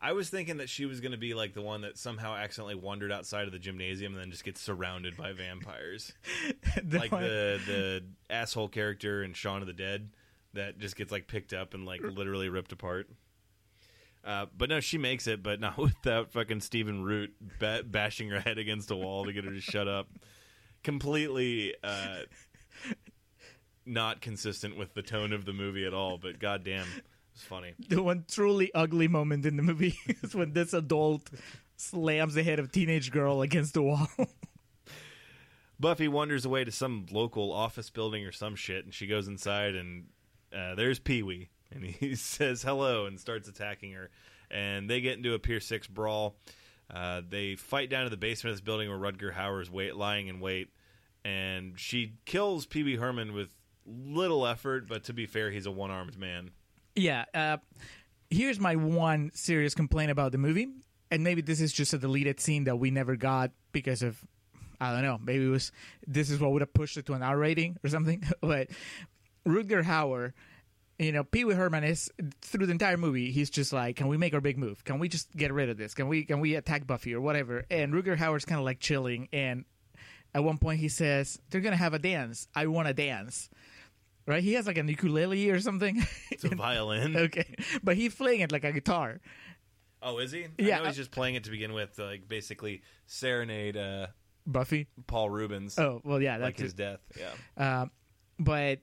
Speaker 4: I was thinking that she was going to be like the one that somehow accidentally wandered outside of the gymnasium and then just gets surrounded by vampires, [LAUGHS]
Speaker 3: The
Speaker 4: like
Speaker 3: one-
Speaker 4: the the asshole character in Shaun of the Dead that just gets like picked up and like literally ripped apart. Uh, but no, she makes it, but not [LAUGHS] without fucking Stephen Root ba- bashing her head against a wall to get her to shut up. Completely uh, [LAUGHS] not consistent with the tone of the movie at all. But goddamn, it's funny.
Speaker 3: the one truly ugly moment in the movie [LAUGHS] is when this adult slams the head of teenage girl against the wall. [LAUGHS]
Speaker 4: Buffy wanders away to some local office building or some shit, and she goes inside, and uh, there's Pee Wee and he says hello and starts attacking her. And they get into a Pier 6 brawl. Uh, they fight down to the basement of this building where Rutger Hauer is wait, lying in wait. And she kills Pee Herman with little effort, but to be fair, he's a one armed man.
Speaker 3: Yeah. Uh, here's my one serious complaint about the movie, and maybe this is just a deleted scene that we never got because of I don't know. Maybe it was this is what would have pushed it to an R rating or something. [LAUGHS] but Rutger Hauer, you know, Pee Wee Herman is through the entire movie. He's just like, "Can we make our big move? Can we just get rid of this? Can we can we attack Buffy or whatever?" And Rutger Howard's kind of like chilling. And at one point, he says, "They're gonna have a dance. I want to dance." Right? He has like an ukulele or something.
Speaker 4: It's a violin. [LAUGHS]
Speaker 3: okay, but he's playing it like a guitar.
Speaker 4: Oh, is he? I
Speaker 3: Yeah.
Speaker 4: know he's just playing it to begin with, like basically serenade uh,
Speaker 3: Buffy.
Speaker 4: Paul Reubens,
Speaker 3: Oh well, yeah,
Speaker 4: like
Speaker 3: that's
Speaker 4: his
Speaker 3: it.
Speaker 4: death. Yeah.
Speaker 3: Um, but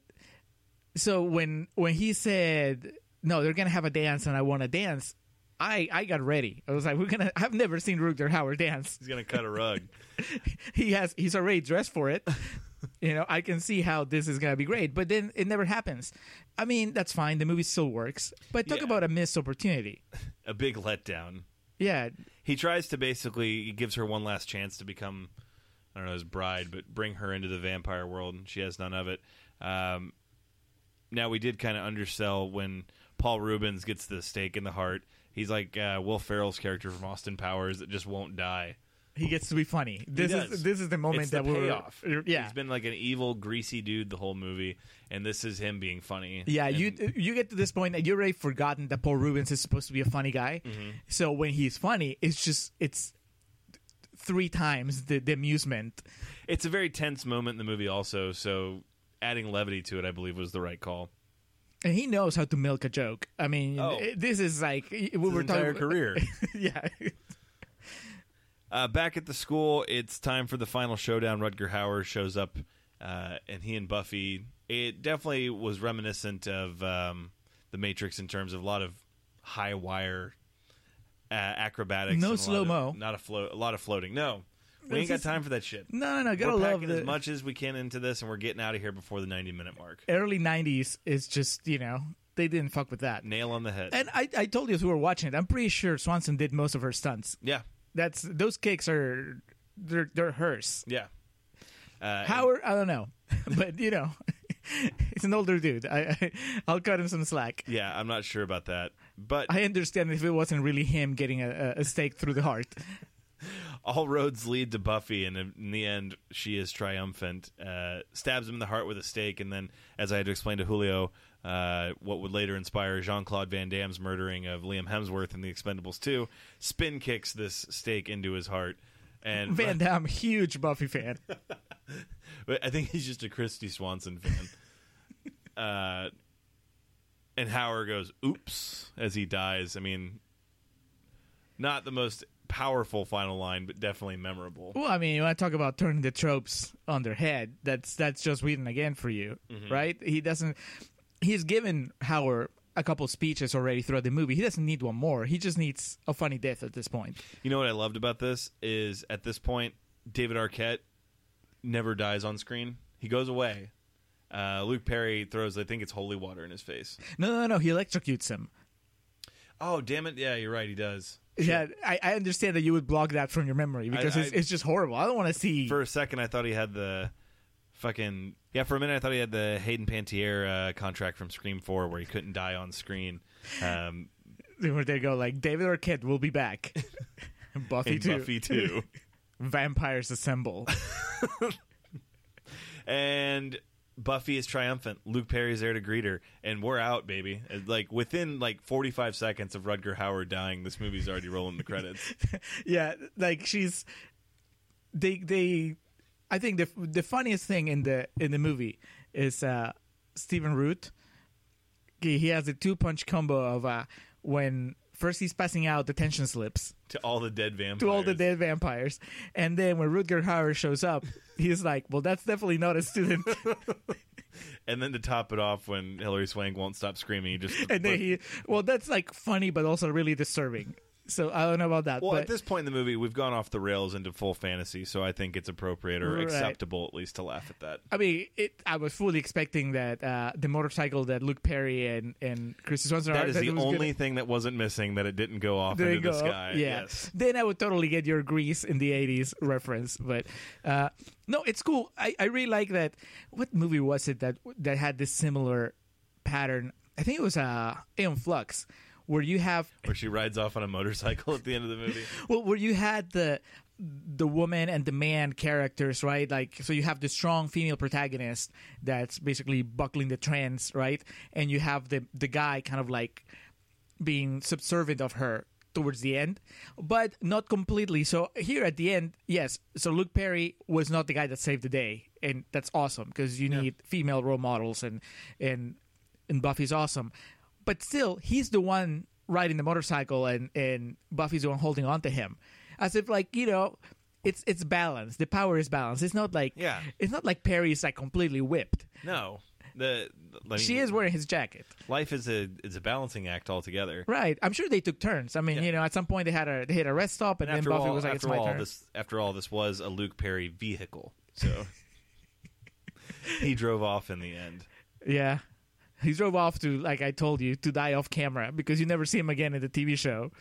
Speaker 3: so when when he said no, they're gonna have a dance and I want to dance, I I got ready. I was like, we're gonna. [LAUGHS] I've never seen Rutger Howard dance.
Speaker 4: He's gonna cut a rug. [LAUGHS]
Speaker 3: He has he's already dressed for it. [LAUGHS] you know, I can see how this is gonna be great, but then it never happens. I mean, that's fine. The movie still works, but talk
Speaker 4: Yeah.
Speaker 3: about a missed opportunity.
Speaker 4: a big letdown.
Speaker 3: Yeah,
Speaker 4: He tries to basically he gives her one last chance to become I don't know his bride, but bring her into the vampire world, and she has none of it. Um, now we did kind of undersell when Paul Reubens gets the stake in the heart. He's like uh, Will Ferrell's character from Austin Powers that just won't die.
Speaker 3: he gets to be funny. This
Speaker 4: does.
Speaker 3: is this is the moment
Speaker 4: it's the
Speaker 3: that we're
Speaker 4: payoff.
Speaker 3: Yeah,
Speaker 4: he's been like an evil, greasy dude the whole movie, and this is him being funny.
Speaker 3: Yeah,
Speaker 4: And-
Speaker 3: you you get to this point that you've already forgotten that Paul Reubens is supposed to be a funny guy.
Speaker 4: Mm-hmm.
Speaker 3: So when he's funny, it's just it's three times the, the amusement.
Speaker 4: It's a very tense moment in the movie, also. So adding levity to it, I believe, was the right call.
Speaker 3: And he knows how to milk a joke. I mean,
Speaker 4: Oh.
Speaker 3: it- this is like we
Speaker 4: His
Speaker 3: were
Speaker 4: entire
Speaker 3: talking.
Speaker 4: career. [LAUGHS]
Speaker 3: yeah,
Speaker 4: Uh, back at the school, it's time for the final showdown. Rutger Hauer shows up, uh, and he and Buffy. It definitely was reminiscent of um, the Matrix in terms of a lot of high wire uh, acrobatics.
Speaker 3: No
Speaker 4: and a lot of-
Speaker 3: slow-mo.
Speaker 4: Not a float. A lot of floating. No, we ain't got time for that shit.
Speaker 3: no, no, no. Gotta
Speaker 4: We're
Speaker 3: love
Speaker 4: packing
Speaker 3: the
Speaker 4: as much as we can into this, and we're getting out of here before the ninety-minute mark.
Speaker 3: early '90s. Is just you know they didn't fuck with that.
Speaker 4: Nail on the head.
Speaker 3: And I, I told you as we were watching it, I'm pretty sure Swanson did most of her stunts.
Speaker 4: yeah,
Speaker 3: That's those kicks are they're they're hers.
Speaker 4: yeah. Uh,
Speaker 3: Howard, I don't know, [LAUGHS] but you know, [LAUGHS] he's an older dude. I, I I'll cut him some slack.
Speaker 4: yeah, I'm not sure about that, but
Speaker 3: I understand if it wasn't really him getting a, a stake through the heart. [LAUGHS]
Speaker 4: all roads lead to Buffy, and in the end, she is triumphant. Uh, stabs him in the heart with a stake, and then, as I had to explain to Julio, uh, what would later inspire Jean Claude Van Damme's murdering of Liam Hemsworth in The Expendables 2, spin kicks this stake into his heart. And
Speaker 3: Van [LAUGHS] Damme, huge Buffy fan.
Speaker 4: but I think he's just a Kristy Swanson fan. [LAUGHS] uh, and Howard goes, "Oops!" as he dies. I mean, not the most powerful final line, but definitely memorable.
Speaker 3: Well, I mean, you want to talk about turning the tropes on their head? That's that's just Whedon again for you,
Speaker 4: Mm-hmm.
Speaker 3: right? He doesn't. He's given Howard a couple speeches already throughout the movie. He doesn't need one more. He just needs a funny death at this point.
Speaker 4: You know what I loved about this is at this point, David Arquette never dies on screen. He goes away. Uh, Luke Perry throws, I think it's holy water in his face.
Speaker 3: No, no, no. He electrocutes him.
Speaker 4: Oh, damn it. Yeah, you're right. He does.
Speaker 3: Yeah, I, I understand that you would block that from your memory because
Speaker 4: I-
Speaker 3: it's,
Speaker 4: I-
Speaker 3: it's just horrible. I don't want to see.
Speaker 4: For a second, I thought he had the fucking. Yeah, for a minute, I thought he had the Hayden Panettiere uh, contract from Scream 4 where he couldn't die on screen. Um,
Speaker 3: where they go like David Arquette will be back. [LAUGHS] Buffy
Speaker 4: in
Speaker 3: too.
Speaker 4: Buffy 2. [LAUGHS]
Speaker 3: Vampires assemble. [LAUGHS]
Speaker 4: and Buffy is triumphant. Luke Perry's there to greet her, and we're out, baby. Like within like 45 seconds of Rutger Howard dying, this movie's already rolling the credits. [LAUGHS]
Speaker 3: yeah, like she's they they I think the the funniest thing in the in the movie is uh Stephen Root. He, he has a two punch combo of uh when first he's passing out the tension slips
Speaker 4: to all the dead vampires.
Speaker 3: to all the dead vampires, and then when Rutger Hauer shows up, he's like, "Well, that's definitely not a student." [LAUGHS]
Speaker 4: And then to top it off, when Hilary Swank won't stop screaming, he just
Speaker 3: and then he, well, that's like funny, but also really disturbing. So I don't know about that.
Speaker 4: Well,
Speaker 3: but
Speaker 4: at this point in the movie, we've gone off the rails into full fantasy, so I think it's appropriate or
Speaker 3: Right.
Speaker 4: acceptable at least to laugh at that.
Speaker 3: I mean, it. I was fully expecting that uh, the motorcycle that Luke Perry and and Kristy Swanson
Speaker 4: That
Speaker 3: are
Speaker 4: is
Speaker 3: that
Speaker 4: the only
Speaker 3: gonna-
Speaker 4: thing that wasn't missing that it didn't go off into the sky.
Speaker 3: Yeah.
Speaker 4: Yes.
Speaker 3: Then I would totally get your Grease in the '80s reference, but uh, no, it's cool. I, I really like that. What movie was it that that had this similar pattern? I think it was uh, Aeon Flux, where you have
Speaker 4: Where she rides off on a motorcycle at the end of the movie. [LAUGHS]
Speaker 3: well, where you had the the woman and the man characters, right? Like, so you have the strong female protagonist that's basically buckling the trends, right? And you have the the guy kind of like being subservient of her towards the end, but not completely. So here at the end, yes. So Luke Perry was not the guy that saved the day, and that's awesome because you need female role models, and and and Buffy's awesome, but still he's the one riding the motorcycle, and and Buffy's the one holding on to him, as if like you know. It's it's balanced. The power is balanced. It's not like
Speaker 4: Yeah.
Speaker 3: It's not like Perry is like completely whipped.
Speaker 4: No. The, the- I mean,
Speaker 3: She is wearing his jacket.
Speaker 4: life is a is a balancing act altogether.
Speaker 3: Right. I'm sure they took turns. I mean,
Speaker 4: Yeah.
Speaker 3: you know, at some point they had a they had a rest stop, and,
Speaker 4: And
Speaker 3: then Buffy
Speaker 4: all,
Speaker 3: was like, "It's
Speaker 4: after
Speaker 3: my
Speaker 4: all
Speaker 3: turn."
Speaker 4: this after all this was a Luke Perry vehicle. So [LAUGHS] he drove off in the end.
Speaker 3: Yeah, he drove off to, like I told you, to die off camera because you never see him again in the TV show.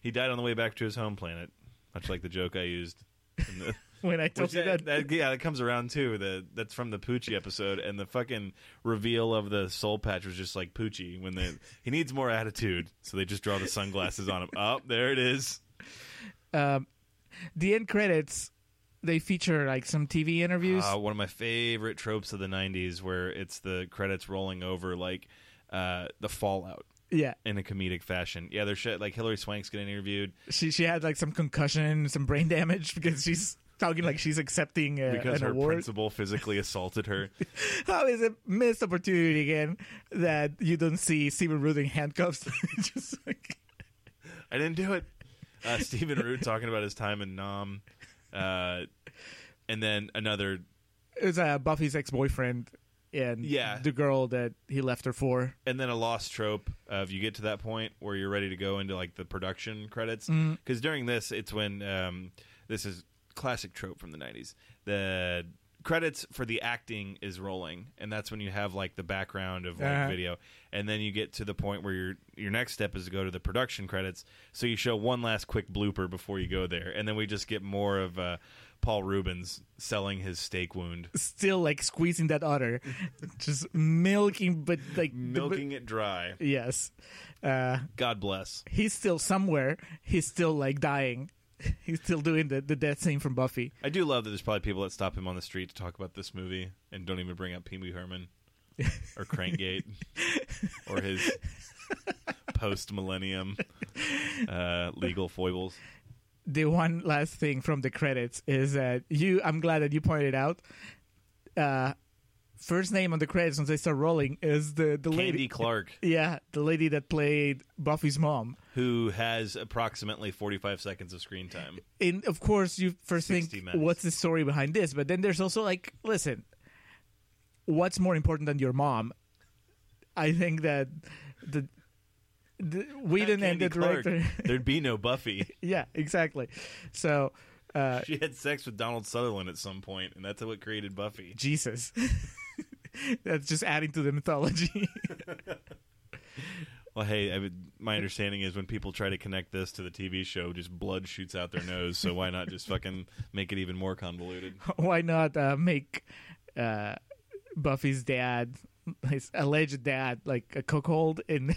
Speaker 4: He died on the way back to his home planet, much like the joke I used. In the, [LAUGHS]
Speaker 3: When I told you
Speaker 4: that,
Speaker 3: that,
Speaker 4: that- yeah, that comes around too. The that's from the Poochie episode, and the fucking reveal of the soul patch was just like Poochie when they he needs more attitude, so they just draw the sunglasses on him. Oh, there it is.
Speaker 3: um, the end credits they feature like some TV interviews.
Speaker 4: Uh, one of my favorite tropes of the '90s, where it's the credits rolling over like uh, the fallout
Speaker 3: yeah,
Speaker 4: in a comedic fashion. Yeah, there's shit like Hilary Swank's getting interviewed
Speaker 3: she she had like some concussion, some brain [LAUGHS] damage because she's talking like she's accepting uh,
Speaker 4: because her
Speaker 3: award.
Speaker 4: principal physically [LAUGHS] assaulted her.
Speaker 3: How is it missed opportunity again that you don't see Stephen Root in handcuffs? [LAUGHS] Just like,
Speaker 4: I didn't do it. Uh, Stephen Root talking about his time in Nam, uh, and then another
Speaker 3: it was uh, Buffy's ex boyfriend and
Speaker 4: Yeah.
Speaker 3: the girl that he left her for.
Speaker 4: and then a lost trope of you get to that point where you're ready to go into like the production credits
Speaker 3: Mm-hmm.
Speaker 4: because during this it's when um, this is classic trope from the 90s the credits for the acting is rolling and that's when you have like the background of like
Speaker 3: Uh-huh.
Speaker 4: video. And then you get to the point where your your next step is to go to the production credits. So you show one last quick blooper before you go there. And then we just get more of uh, Paul Reubens selling his steak wound.
Speaker 3: Still like squeezing that udder, [LAUGHS] just milking, but like
Speaker 4: milking it dry.
Speaker 3: Yes, uh,
Speaker 4: god bless.
Speaker 3: he's still somewhere. He's still like dying. [LAUGHS] He's still doing the the death scene from Buffy.
Speaker 4: I do love that there's probably people that stop him on the street to talk about this movie and don't even bring up Pee Wee Herman or Crankgate [LAUGHS] or his post millennium uh, legal foibles.
Speaker 3: the one last thing from the credits is that you i'm glad that you pointed out uh first name on the credits once they start rolling is the the
Speaker 4: Candy
Speaker 3: lady
Speaker 4: Clark,
Speaker 3: yeah the lady that played buffy's mom
Speaker 4: who has approximately 45 seconds of screen time.
Speaker 3: and of course you first
Speaker 4: 60
Speaker 3: think
Speaker 4: minutes.
Speaker 3: what's the story behind this but then there's also like listen what's more important than your mom i think that the the Whedon and
Speaker 4: Candy
Speaker 3: the
Speaker 4: Clark,
Speaker 3: director, [LAUGHS]
Speaker 4: there'd be no Buffy.
Speaker 3: yeah, exactly. So, uh,
Speaker 4: She had sex with Donald Sutherland at some point, and that's what created Buffy.
Speaker 3: Jesus. [LAUGHS] [LAUGHS] That's just adding to the mythology. [LAUGHS]
Speaker 4: Well, hey, I would, my understanding is when people try to connect this to the TV show, just blood shoots out their nose. So why not just fucking make it even more convoluted? [LAUGHS]
Speaker 3: Why not uh, make uh, Buffy's dad, his alleged dad, like a cookhold in?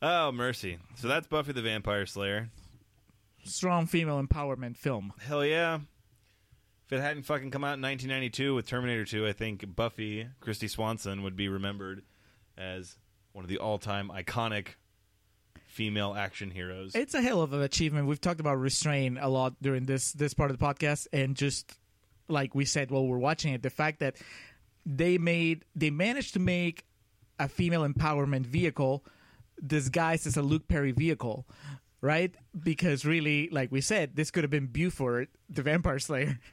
Speaker 4: Oh, mercy. So that's Buffy the Vampire Slayer.
Speaker 3: strong female empowerment film.
Speaker 4: Hell yeah. If it hadn't fucking come out in 1992 with Terminator 2, I think Buffy, Kristy Swanson, would be remembered as one of the all time iconic female action heroes.
Speaker 3: It's a hell of an achievement. We've talked about restraint a lot during this this part of the podcast, and just like we said while we're watching it, the fact that they made they managed to make a female empowerment vehicle disguised as a Luke Perry vehicle, right? Because really, like we said, this could have been Buford, the Vampire Slayer. [LAUGHS]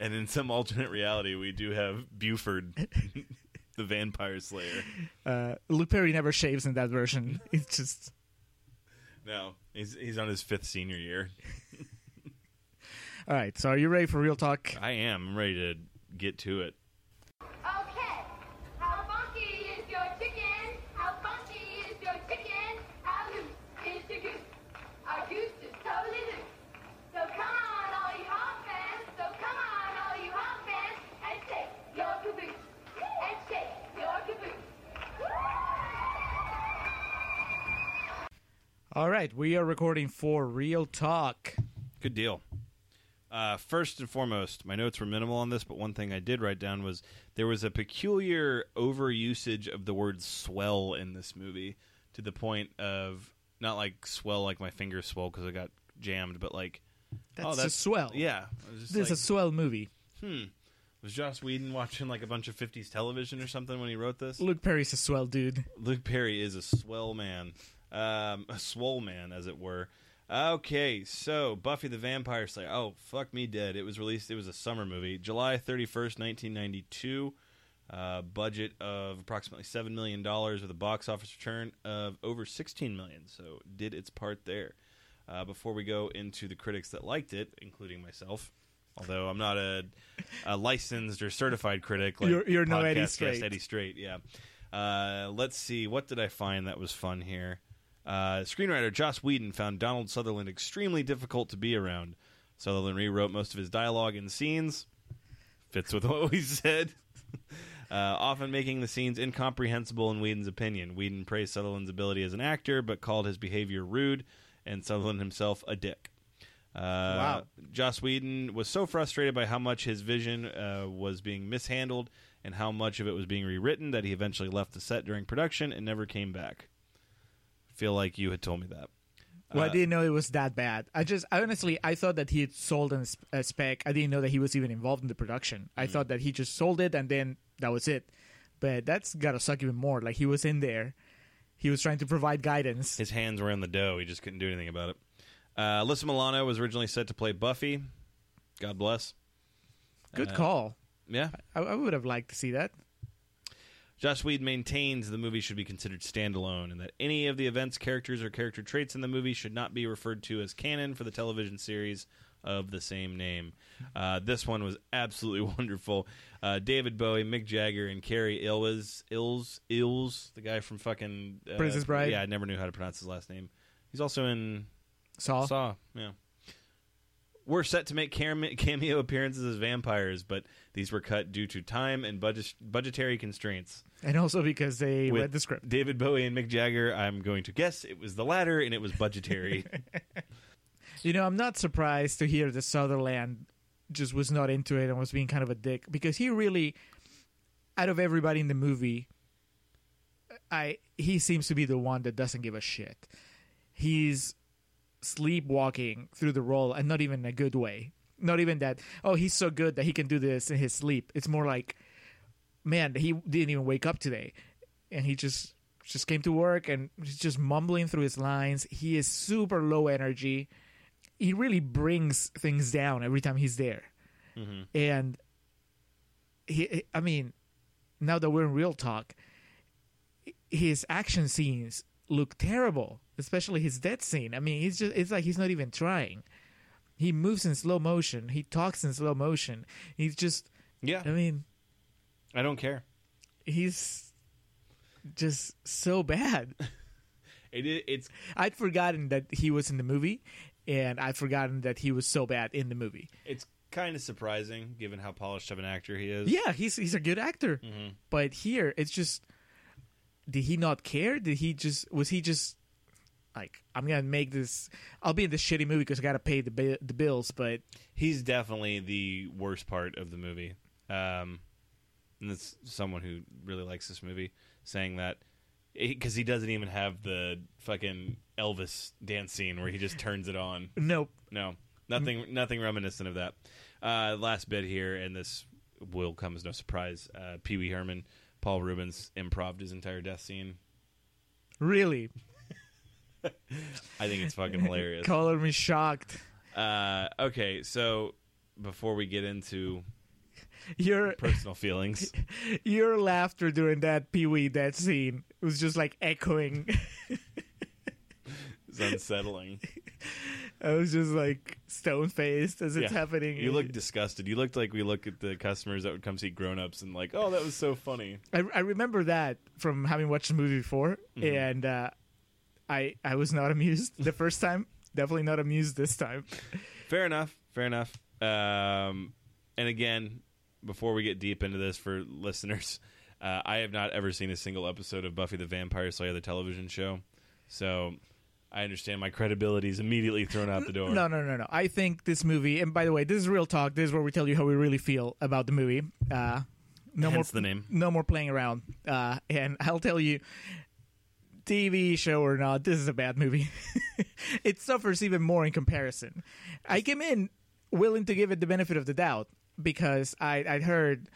Speaker 4: and in some alternate reality, we do have Buford, the Vampire Slayer.
Speaker 3: Uh, Luke Perry never shaves in that version. [LAUGHS] It's just
Speaker 4: No, he's he's on his fifth senior year. [LAUGHS]
Speaker 3: All right, so are you ready for real talk?
Speaker 4: I am. I'm ready to get to it.
Speaker 2: Okay. How funky is your chicken? How funky is your chicken? How loose is your goose? Our goose is totally loose. So come on, all you hog fans. So come on, all you hog fans, and shake your caboose. And shake your caboose.
Speaker 3: All right, we are recording for real talk.
Speaker 4: Good deal. Uh, first and foremost, my notes were minimal on this, but one thing I did write down was there was a peculiar overusage of the word swell in this movie to the point of not like swell like my finger swell because I got jammed, but like
Speaker 3: That's,
Speaker 4: oh,
Speaker 3: a swell.
Speaker 4: Yeah,
Speaker 3: this is a swell movie.
Speaker 4: hmm. Was Joss Whedon watching like a bunch of '50s television or something when he wrote this?
Speaker 3: Luke Perry's a swell dude.
Speaker 4: Luke Perry is a swell man, um, a swole man, as it were. Okay, so Buffy the Vampire Slayer. Oh, fuck me dead. It was released. It was a summer movie, July thirty first, nineteen ninety two. Uh, budget of approximately seven million dollars with a box office return of over 16 million. So did its part there. Uh, before we go into the critics that liked it, including myself, although I'm not a, a licensed or certified critic, like
Speaker 3: You're- you're no Eddie Straight.
Speaker 4: Eddie Straight, yeah. Uh, let's see, what did I find that was fun here? Uh, screenwriter Joss Whedon found Donald Sutherland extremely difficult to be around. Sutherland rewrote most of his dialogue and scenes. Fits with [LAUGHS] what we said. [LAUGHS] Uh, often making the scenes incomprehensible in Whedon's opinion. Whedon praised Sutherland's ability as an actor, but called his behavior rude, and Sutherland himself a dick. Uh,
Speaker 3: Wow.
Speaker 4: Joss Whedon was so frustrated by how much his vision uh, was being mishandled and how much of it was being rewritten that he eventually left the set during production and never came back. Feel like you had told me that.
Speaker 3: Well, I
Speaker 4: Uh,
Speaker 3: didn't know it was that bad. I just I honestly I thought that he had sold an, a spec. I didn't know that he was even involved in the production. I thought that he just sold it and then that was it. But that's gotta suck even more. Like he was in there, he was trying to provide guidance.
Speaker 4: His hands were in the dough. He just couldn't do anything about it. Uh, Alyssa Milano was originally set to play Buffy. God bless.
Speaker 3: Good
Speaker 4: uh,
Speaker 3: call.
Speaker 4: Yeah.
Speaker 3: I, I would have liked to see that.
Speaker 4: Joss Whedon maintains the movie should be considered standalone and that any of the events, characters, or character traits in the movie should not be referred to as canon for the television series of the same name. Uh, this one was absolutely [LAUGHS] wonderful. Uh, David Bowie, Mick Jagger, and Cary Ills, Ills, Ills, the guy from fucking uh,
Speaker 3: Princess Bride?
Speaker 4: Yeah, I never knew how to pronounce his last name. He's also in
Speaker 3: Saw.
Speaker 4: Saw, yeah. We're set to make [LAUGHS] cameo appearances as vampires, but these were cut due to time and budget- budgetary constraints.
Speaker 3: And also because they
Speaker 4: With
Speaker 3: read the script.
Speaker 4: David Bowie and Mick Jagger, I'm going to guess it was the latter, and it was budgetary. [LAUGHS]
Speaker 3: You know, I'm not surprised to hear that Sutherland just was not into it and was being kind of a dick because he really, out of everybody in the movie, I he seems to be the one that doesn't give a shit. He's sleepwalking through the role and not even in a good way. Not even that. Oh, he's so good that he can do this in his sleep. It's more like, man, he didn't even wake up today, and he just just came to work and he's just mumbling through his lines. He is super low energy he really brings things down every time he's there. Mm-hmm. And he, I mean, now that we're in real talk, his action scenes look terrible, especially his death scene. I mean, he's just, it's like he's not even trying. He moves in slow motion, he talks in slow motion. He's just,
Speaker 4: yeah,
Speaker 3: I mean,
Speaker 4: I don't care.
Speaker 3: he's just so bad. [LAUGHS]
Speaker 4: It, it's
Speaker 3: I'd forgotten that he was in the movie, and I'd forgotten that he was so bad in the movie.
Speaker 4: it's kind of surprising given how polished of an actor he is.
Speaker 3: Yeah, he's he's a good actor.
Speaker 4: Mm-hmm.
Speaker 3: But here it's just did he not care? Did he just was he just like I'm going to make this I'll be in this shitty movie cuz I got to pay the bi- the bills, but
Speaker 4: he's definitely the worst part of the movie. Um, and it's someone who really likes this movie saying that because he doesn't even have the fucking Elvis dance scene where he just turns it on.
Speaker 3: nope.
Speaker 4: No, nothing, nothing reminiscent of that. Uh, last bit here, and this will come as no surprise. Uh, Pee Wee Herman, Paul Reubens improved his entire death scene.
Speaker 3: Really. [LAUGHS]
Speaker 4: I think it's fucking hilarious. [LAUGHS]
Speaker 3: Color me shocked.
Speaker 4: Uh, okay, so before we get into
Speaker 3: Your
Speaker 4: personal feelings, [LAUGHS]
Speaker 3: your laughter during that Pee Wee that scene was just like echoing.
Speaker 4: It's unsettling.
Speaker 3: I was just like stone faced as it's
Speaker 4: Yeah.
Speaker 3: happening.
Speaker 4: You looked disgusted. You looked like we look at the customers that would come see Grown Ups and like, oh, that was so funny.
Speaker 3: I, I remember that from having watched the movie before,
Speaker 4: Mm-hmm.
Speaker 3: and uh, I I was not amused the first time. Definitely not amused this time.
Speaker 4: Fair enough. Fair enough. Um, and again, before we get deep into this for listeners, uh, I have not ever seen a single episode of Buffy the Vampire Slayer, the television show. So I understand my credibility is immediately thrown out the door.
Speaker 3: No, no, no, no. I think this movie, and by the way, this is real talk. This is where we tell you how we really feel about the movie. Uh, no
Speaker 4: Hence
Speaker 3: more
Speaker 4: the name.
Speaker 3: No more playing around. Uh, and I'll tell you, TV show or not, this is a bad movie. [LAUGHS] it suffers even more in comparison. I came in willing to give it the benefit of the doubt because I I'd heard,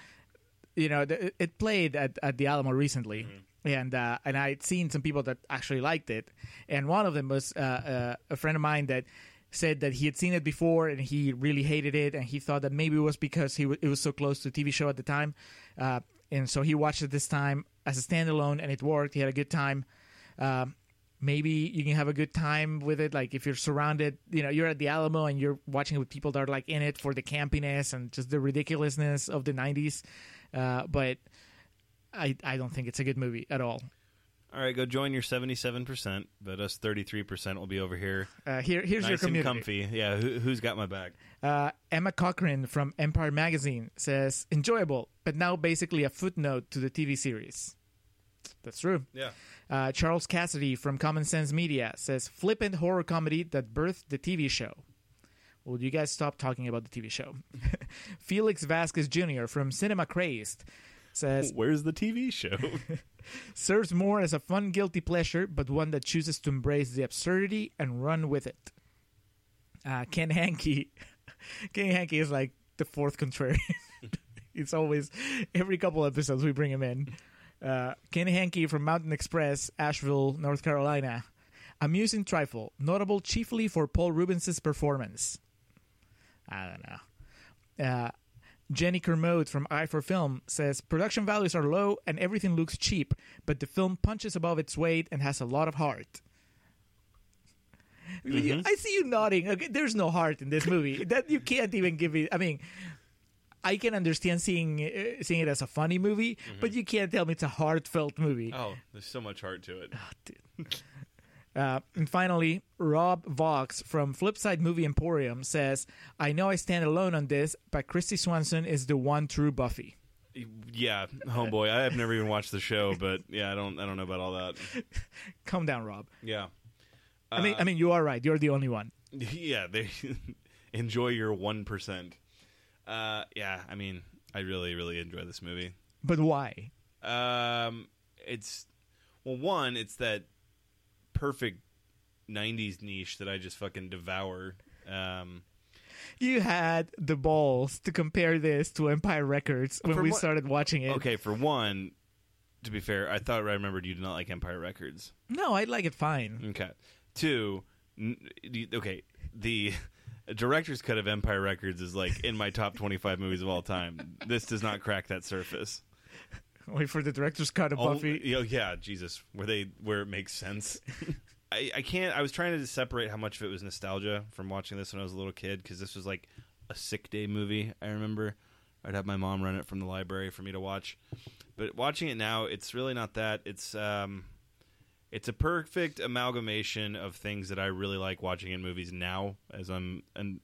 Speaker 3: you know, th- it played at, at the Alamo recently. And uh, and I'd seen some people that actually liked it, and one of them was uh, uh, a friend of mine that said that he had seen it before and he really hated it, and he thought that maybe it was because he w- it was so close to a TV show at the time, uh, and so he watched it this time as a standalone, and it worked. He had a good time. Um, maybe you can have a good time with it like if you're surrounded you know you're at the alamo and you're watching it with people that are like in it for the campiness and just the ridiculousness of the 90s uh, but I, I don't think it's a good movie at all
Speaker 4: All right, go join your seventy-seven percent, but us thirty-three percent will be over here,
Speaker 3: uh, here here's your
Speaker 4: nice and comfy. Yeah, who, who's got my back?
Speaker 3: Uh, Emma Cochrane from Empire Magazine says enjoyable, but now basically a footnote to the TV series. That's true.
Speaker 4: Yeah.
Speaker 3: Uh, Charles Cassady from Common Sense Media says flippant horror comedy that birthed the TV show. Will you guys stop talking about the TV show? [LAUGHS] Felix Vasquez Jr. from Cinema Crazed says
Speaker 4: Where's the TV show? [LAUGHS]
Speaker 3: serves more as a fun guilty pleasure, but one that chooses to embrace the absurdity and run with it. Uh, Ken Hanke, [LAUGHS] Ken Hanke is like the fourth contrarian. it's always every couple episodes we bring him in. Uh, Ken Hanke from Mountain Xpress, Asheville, North Carolina. Amusing trifle, notable chiefly for Paul Reubens' performance. I don't know. Uh, Jenny Kermode from Eye for Film says production values are low and everything looks cheap, but the film punches above its weight and has a lot of heart. You- I see you nodding. Okay, there's no heart in this movie. that you can't even give it. I mean, I can understand seeing uh, seeing it as a funny movie, but you can't tell me it's a heartfelt movie.
Speaker 4: oh, there's so much heart to it. [LAUGHS]
Speaker 3: Uh, and finally, Rob Vaux from Flipside Movie Emporium says, "I know I stand alone on this, but Kristy Swanson is the one true Buffy."
Speaker 4: Yeah, homeboy. I have never even watched the show, but yeah, I don't. I don't know about all that. [LAUGHS]
Speaker 3: Calm down, Rob.
Speaker 4: Yeah.
Speaker 3: I mean, I mean, you are right. You're the only one. [LAUGHS]
Speaker 4: Yeah, they enjoy your one percent. Uh, yeah, I mean, I really, really enjoy this movie.
Speaker 3: But why?
Speaker 4: Um, it's well, one, it's that perfect '90s niche that I just fucking devour. Um,
Speaker 3: You had the balls to compare this to Empire Records when we started watching it.
Speaker 4: okay, for one, to be fair, I thought I remembered you did not like Empire Records.
Speaker 3: No, I like it fine.
Speaker 4: Okay. Two, okay, the director's cut of Empire Records is like in my top 25 movies of all time. This does not crack that surface.
Speaker 3: Wait for the director's cut of
Speaker 4: Oh,
Speaker 3: Buffy.
Speaker 4: know, yeah, Jesus, where they where it makes sense. [LAUGHS] I, I can't. I was trying to separate how much of it was nostalgia from watching this when I was a little kid because this was like a sick day movie. I remember I'd have my mom run it from the library for me to watch, but watching it now, it's really not that. It's um, it's a perfect amalgamation of things that I really like watching in movies now, as I'm an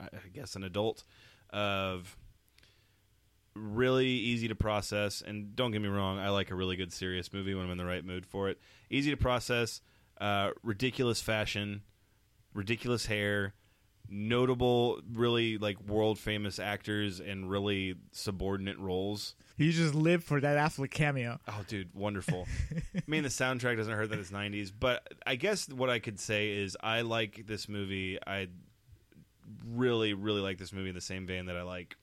Speaker 4: I guess an adult of really easy to process. And don't get me wrong i like a really good serious movie when i'm in the right mood for it. Easy to process uh, ridiculous fashion ridiculous hair notable really like world famous actors in really subordinate roles
Speaker 3: You just live for that Affleck cameo.
Speaker 4: oh dude wonderful i mean the soundtrack doesn't hurt that it's 90s but i guess what i could say is i like this movie i really really like this movie in the same vein that i like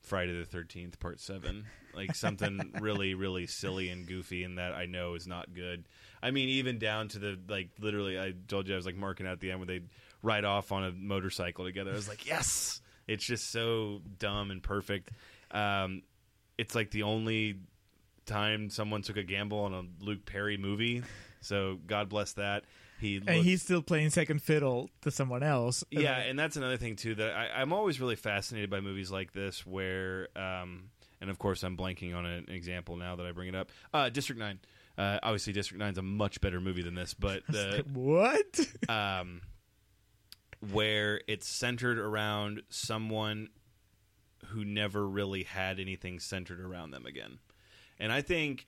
Speaker 4: Friday the Thirteenth Part Seven, like something [LAUGHS] really, really silly and goofy, and that I know is not good. I mean, even down to the like, literally, I told you I was like marking out the end where they ride off on a motorcycle together. I was like, yes, it's just so dumb and perfect. Um, it's like the only time someone took a gamble on a Luke Perry movie, so God bless that. he
Speaker 3: and he's still playing second fiddle to someone else.
Speaker 4: yeah, and that's another thing too that I, I'm always really fascinated by movies like this, where, um, and of course I'm blanking on an example now that I bring it up. Uh, District Nine, uh, obviously District Nine is a much better movie than this, but [LAUGHS] the
Speaker 3: what? [LAUGHS]
Speaker 4: um, where it's centered around someone who never really had anything centered around them again, and I think,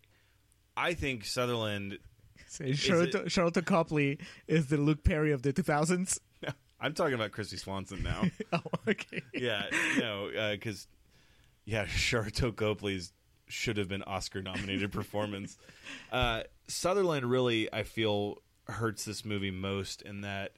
Speaker 4: I think Sutherland. [LAUGHS]
Speaker 3: Say Charlotte, Sharlto Copley is the Luke Perry of the 2000s. [LAUGHS]
Speaker 4: I'm talking about Kristy Swanson now. [LAUGHS]
Speaker 3: Oh, okay.
Speaker 4: yeah, no, because yeah, Sharlto Copley's should have been Oscar nominated performance. Uh, Sutherland really, I feel, hurts this movie most in that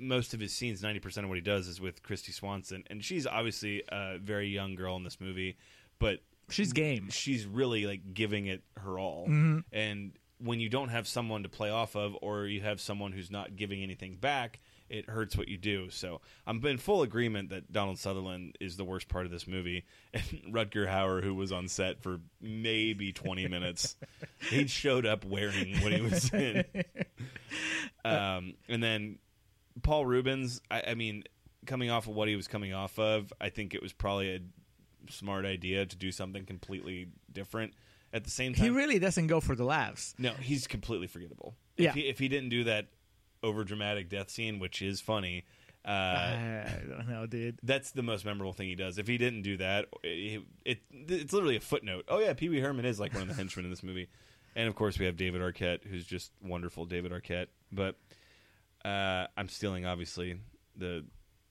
Speaker 4: most of his scenes, ninety percent of what he does is with Kristy Swanson, and she's obviously a very young girl in this movie, but
Speaker 3: She's game.
Speaker 4: she's really like giving it her all. And when you don't have someone to play off of, or you have someone who's not giving anything back, it hurts what you do. So I'm in full agreement that Donald Sutherland is the worst part of this movie, [LAUGHS] and Rutger Hauer, who was on set for maybe 20 [LAUGHS] minutes, he showed up wearing what he was in. [LAUGHS] Um, and then Paul Reubens, I, I mean, coming off of what he was coming off of, I think it was probably a smart idea to do something completely different. At the same time,
Speaker 3: He really doesn't go for the laughs.
Speaker 4: no, he's completely forgettable.
Speaker 3: Yeah.
Speaker 4: If he, if he didn't do that over dramatic death scene, which is funny, uh,
Speaker 3: I don't know, dude.
Speaker 4: that's the most memorable thing he does. If he didn't do that, it, it it's literally a footnote. Oh yeah, Pee Wee Herman is like one of the henchmen in this movie, and of course we have David Arquette, who's just wonderful, David Arquette. But uh, I'm stealing obviously the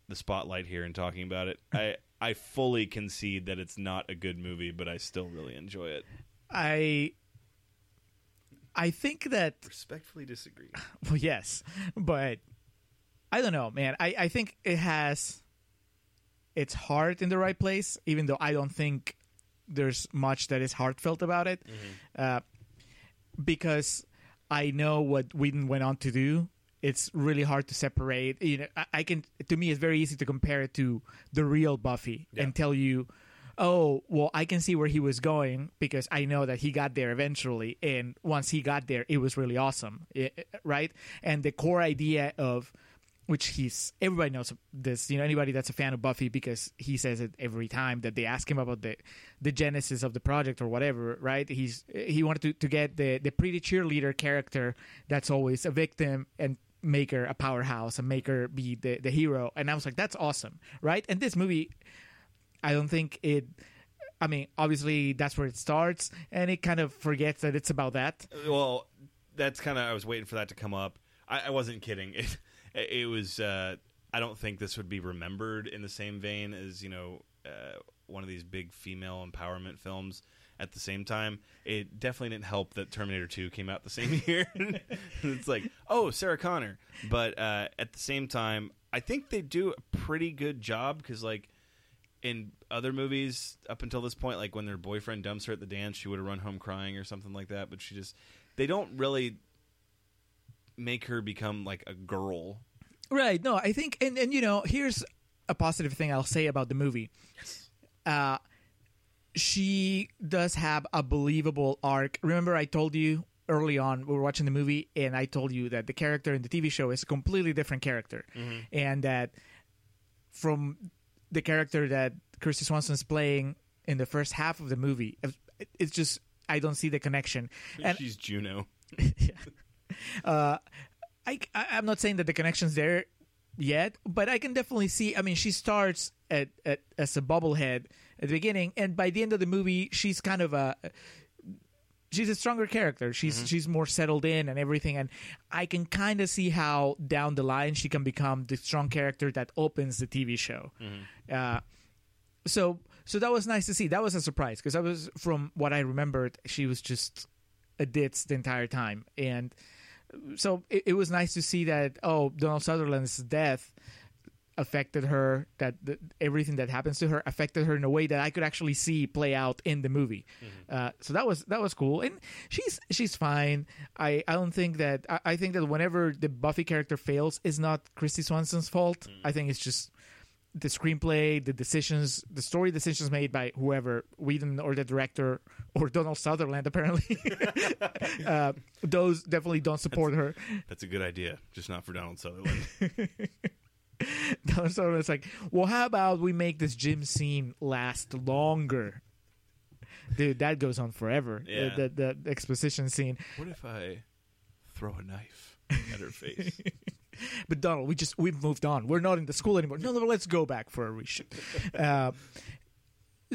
Speaker 4: the spotlight here and talking about it. I I fully concede that it's not a good movie, but I still really enjoy it.
Speaker 3: I I think that
Speaker 4: Respectfully disagree. [LAUGHS]
Speaker 3: well, yes, but I don't know, man. I I think it has its heart in the right place, even though I don't think there's much that is heartfelt about it, uh, because I know what Whedon went on to do. It's really hard to separate. You know, I, I can. To me, it's very easy to compare it to the real Buffy
Speaker 4: Yeah.
Speaker 3: and tell you, oh, well, I can see where he was going because I know that he got there eventually, and once he got there, it was really awesome, I- right? And the core idea of which he's everybody knows this you know anybody that's a fan of buffy because he says it every time that they ask him about the the genesis of the project or whatever right he's he wanted to, to get the the pretty cheerleader character that's always a victim and make her a powerhouse and make her be the, the hero and i was like that's awesome right and this movie i don't think it i mean obviously that's where it starts and it kind of forgets that it's about that
Speaker 4: well, that's kind of I was waiting for that to come up. I, I wasn't kidding. [LAUGHS] It, it was. Uh, I don't think this would be remembered in the same vein as you know uh, one of these big female empowerment films. At the same time, it definitely didn't help that Terminator Two came out the same [LAUGHS] year. [LAUGHS] it's like, oh, Sarah Connor. But uh, at the same time, I think they do a pretty good job because, like, in other movies up until this point, like when their boyfriend dumps her at the dance, she would have run home crying or something like that. But she just, they don't really make her become like a girl.
Speaker 3: Right. No, I think, and, and you know, here's a positive thing I'll say about the movie. Uh, she does have a believable arc. Remember, I told you early on we were watching the movie, and I told you that the character in the TV show is a completely different character, and that from the character that Kristy Swanson's playing in the first half of the movie, it's just I don't see the connection. And
Speaker 4: She's Juno. [LAUGHS] [LAUGHS]
Speaker 3: uh, I, I I'm not saying that the connection's there yet, but I can definitely see. I mean, she starts at, at as a bobblehead at the beginning, and by the end of the movie, she's kind of a she's a stronger character. She's she's more settled in and everything, and I can kind of see how down the line she can become the strong character that opens the TV show. Uh, so so that was nice to see. That was a surprise because I was from what I remembered, she was just a ditz the entire time, and so it, it was nice to see that oh Donald Sutherland's death affected her that the, everything that happens to her affected her in a way that I could actually see play out in the movie. Uh, so that was that was cool, and she's she's fine. I, I don't think that I, I think that whenever the Buffy character fails, is not Kristy Swanson's fault. I think it's just the screenplay, the decisions, the story decisions made by whoever, Whedon or the director or Donald Sutherland, apparently, [LAUGHS] [LAUGHS] uh, those definitely don't support her.
Speaker 4: That's a good idea, just not for Donald Sutherland. [LAUGHS] [LAUGHS]
Speaker 3: Donald Sutherland's like, well, how about we make this gym scene last longer? Dude, that goes on forever. Uh,
Speaker 4: Yeah.
Speaker 3: The, the, the exposition scene.
Speaker 4: what if I throw a knife at her face? [LAUGHS]
Speaker 3: But Donald, we just we've moved on. We're not in the school anymore. No, no, let's go back for a reshoot. [LAUGHS] uh,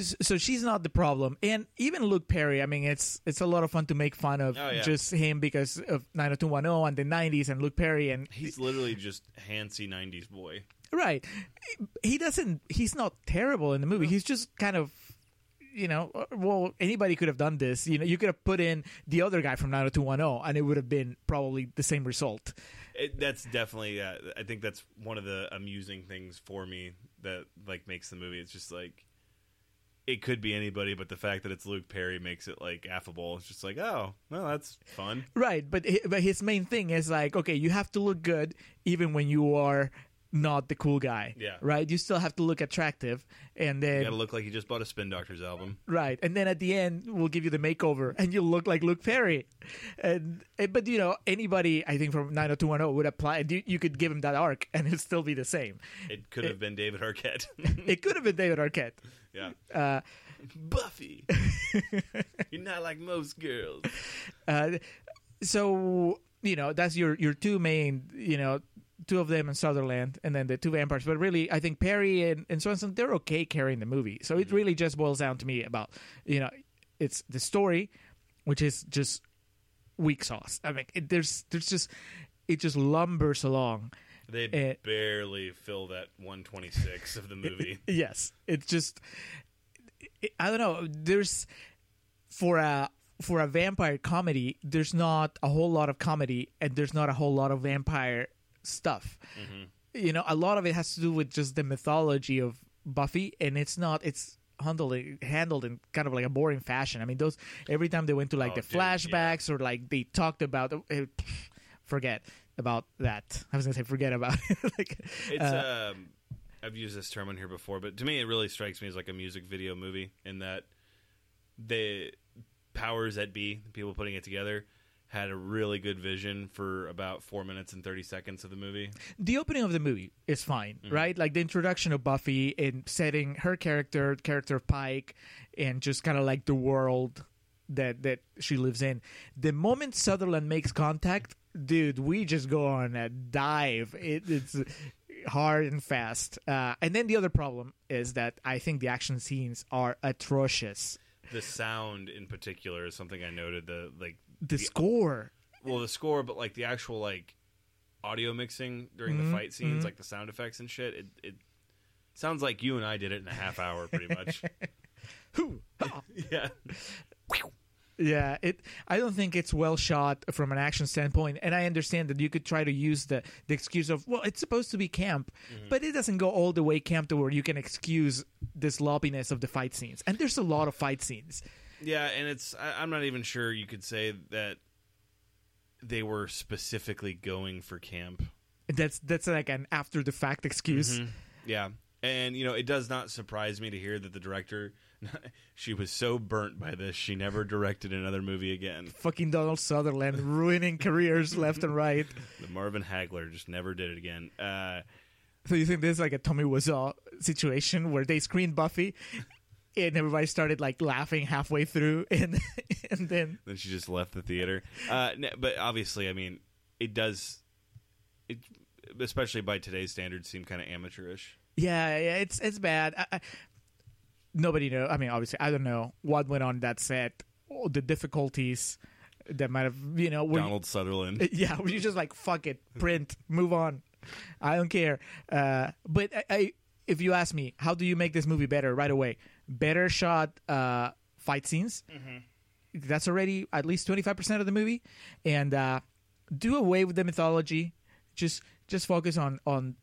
Speaker 3: so she's not the problem, and even Luke Perry. I mean, it's it's a lot of fun to make fun of
Speaker 4: Oh, yeah.
Speaker 3: just him because of 90210 and the 90s and Luke Perry and
Speaker 4: He's literally just handsy '90s boy.
Speaker 3: right. He doesn't. He's not terrible in the movie. He's just kind of. You know, uh, well, anybody could have done this. You know, you could have put in the other guy from 90210 and it would have been probably the same result.
Speaker 4: It, that's definitely. Uh, I think that's one of the amusing things for me that like makes the movie. It's just like it could be anybody, but the fact that it's Luke Perry makes it like affable. It's just like, oh, well, that's fun.
Speaker 3: Right, but but his main thing is like, okay, you have to look good even when you are not the cool guy.
Speaker 4: Yeah.
Speaker 3: Right. You still have to look attractive, and then
Speaker 4: You gotta look like you just bought a Spin Doctors album.
Speaker 3: right, and then at the end we'll give you the makeover, [LAUGHS] and you look like Luke Perry. And eh, but you know anybody I think from 90210 would apply. You, you could give him that arc, and it'd still be the same.
Speaker 4: It could have been David Arquette. [LAUGHS]
Speaker 3: It could have been David Arquette.
Speaker 4: yeah,
Speaker 3: Uh, [LAUGHS]
Speaker 4: Buffy. You're not like most girls.
Speaker 3: Uh, so you know that's your your two main you know two of them in Sutherland and then the two vampires. But really I think Perry and, and Swanson they're okay carrying the movie. So it really just boils down to me about you know it's the story which is just weak sauce. I mean it, there's there's just it just lumbers along.
Speaker 4: They
Speaker 3: Eh.
Speaker 4: barely fill that 126 of the [LAUGHS] movie.
Speaker 3: yes. It's just it, i don't know. There's for a for a vampire comedy there's not a whole lot of comedy and there's not a whole lot of vampire stuff. You know a lot of it has to do with just the mythology of buffy and it's not it's handled handled in kind of like a boring fashion. I mean those every time they went to like
Speaker 4: Oh,
Speaker 3: the
Speaker 4: dude, yeah.
Speaker 3: flashbacks or like they talked about eh, forget about that. I was gonna say forget about [LAUGHS] it like
Speaker 4: It's
Speaker 3: uh,
Speaker 4: um, I've used this term on here before, but to me, it really strikes me as like a music video movie in that the powers that be, the people putting it together, had a really good vision for about four minutes and thirty seconds of the movie.
Speaker 3: the opening of the movie is fine, right? Like the introduction of Buffy and setting her character, character of Pike, and just kind of like the world that that she lives in. The moment Sutherland makes contact, dude, we just go on a dive. It, it's hard and fast. Uh, and then the other problem is that I think the action scenes are atrocious.
Speaker 4: The sound, in particular, is something I noted. The like
Speaker 3: The score,
Speaker 4: well, the score, but like the actual like audio mixing during the mm-hmm. fight scenes, mm-hmm. like the sound effects and shit. It it sounds like you and I did it in a half hour, pretty much. [LAUGHS] [LAUGHS] yeah.
Speaker 3: Yeah, it. I don't think it's well shot from an action standpoint, and I understand that you could try to use the the excuse of well, it's supposed to be camp, mm-hmm. but it doesn't go all the way camp to where you can excuse the sloppiness of the fight scenes. And there's a lot of fight scenes.
Speaker 4: Yeah, and it's I, I'm not even sure you could say that they were specifically going for camp.
Speaker 3: That's that's like an after the fact excuse.
Speaker 4: Yeah, and you know it does not surprise me to hear that the director [LAUGHS] she was so burnt by this she never directed another movie again.
Speaker 3: Fucking Donald Sutherland [LAUGHS] ruining careers left and right.
Speaker 4: The Marvin Hagler just never did it again. Uh,
Speaker 3: So you think this is like a Tommy Wiseau situation where they screened Buffy, and everybody started like laughing halfway through, [LAUGHS] and and then
Speaker 4: then she just left the theater. Uh, but obviously, I mean, it does. It especially by today's standards seem kind of amateurish.
Speaker 3: Yeah, yeah, it's it's bad. I, I, nobody know. I mean, obviously, I don't know what went on that set, the difficulties that might have, you know,
Speaker 4: Donald Sutherland. [LAUGHS]
Speaker 3: yeah, were you just like fuck it, print, move on, I don't care. Uh, but I, I, if you ask me, how do you make this movie better right away? Better shot uh, fight scenes. That's already at least twenty five percent of the movie, and uh, do away with the mythology. Just just focus on on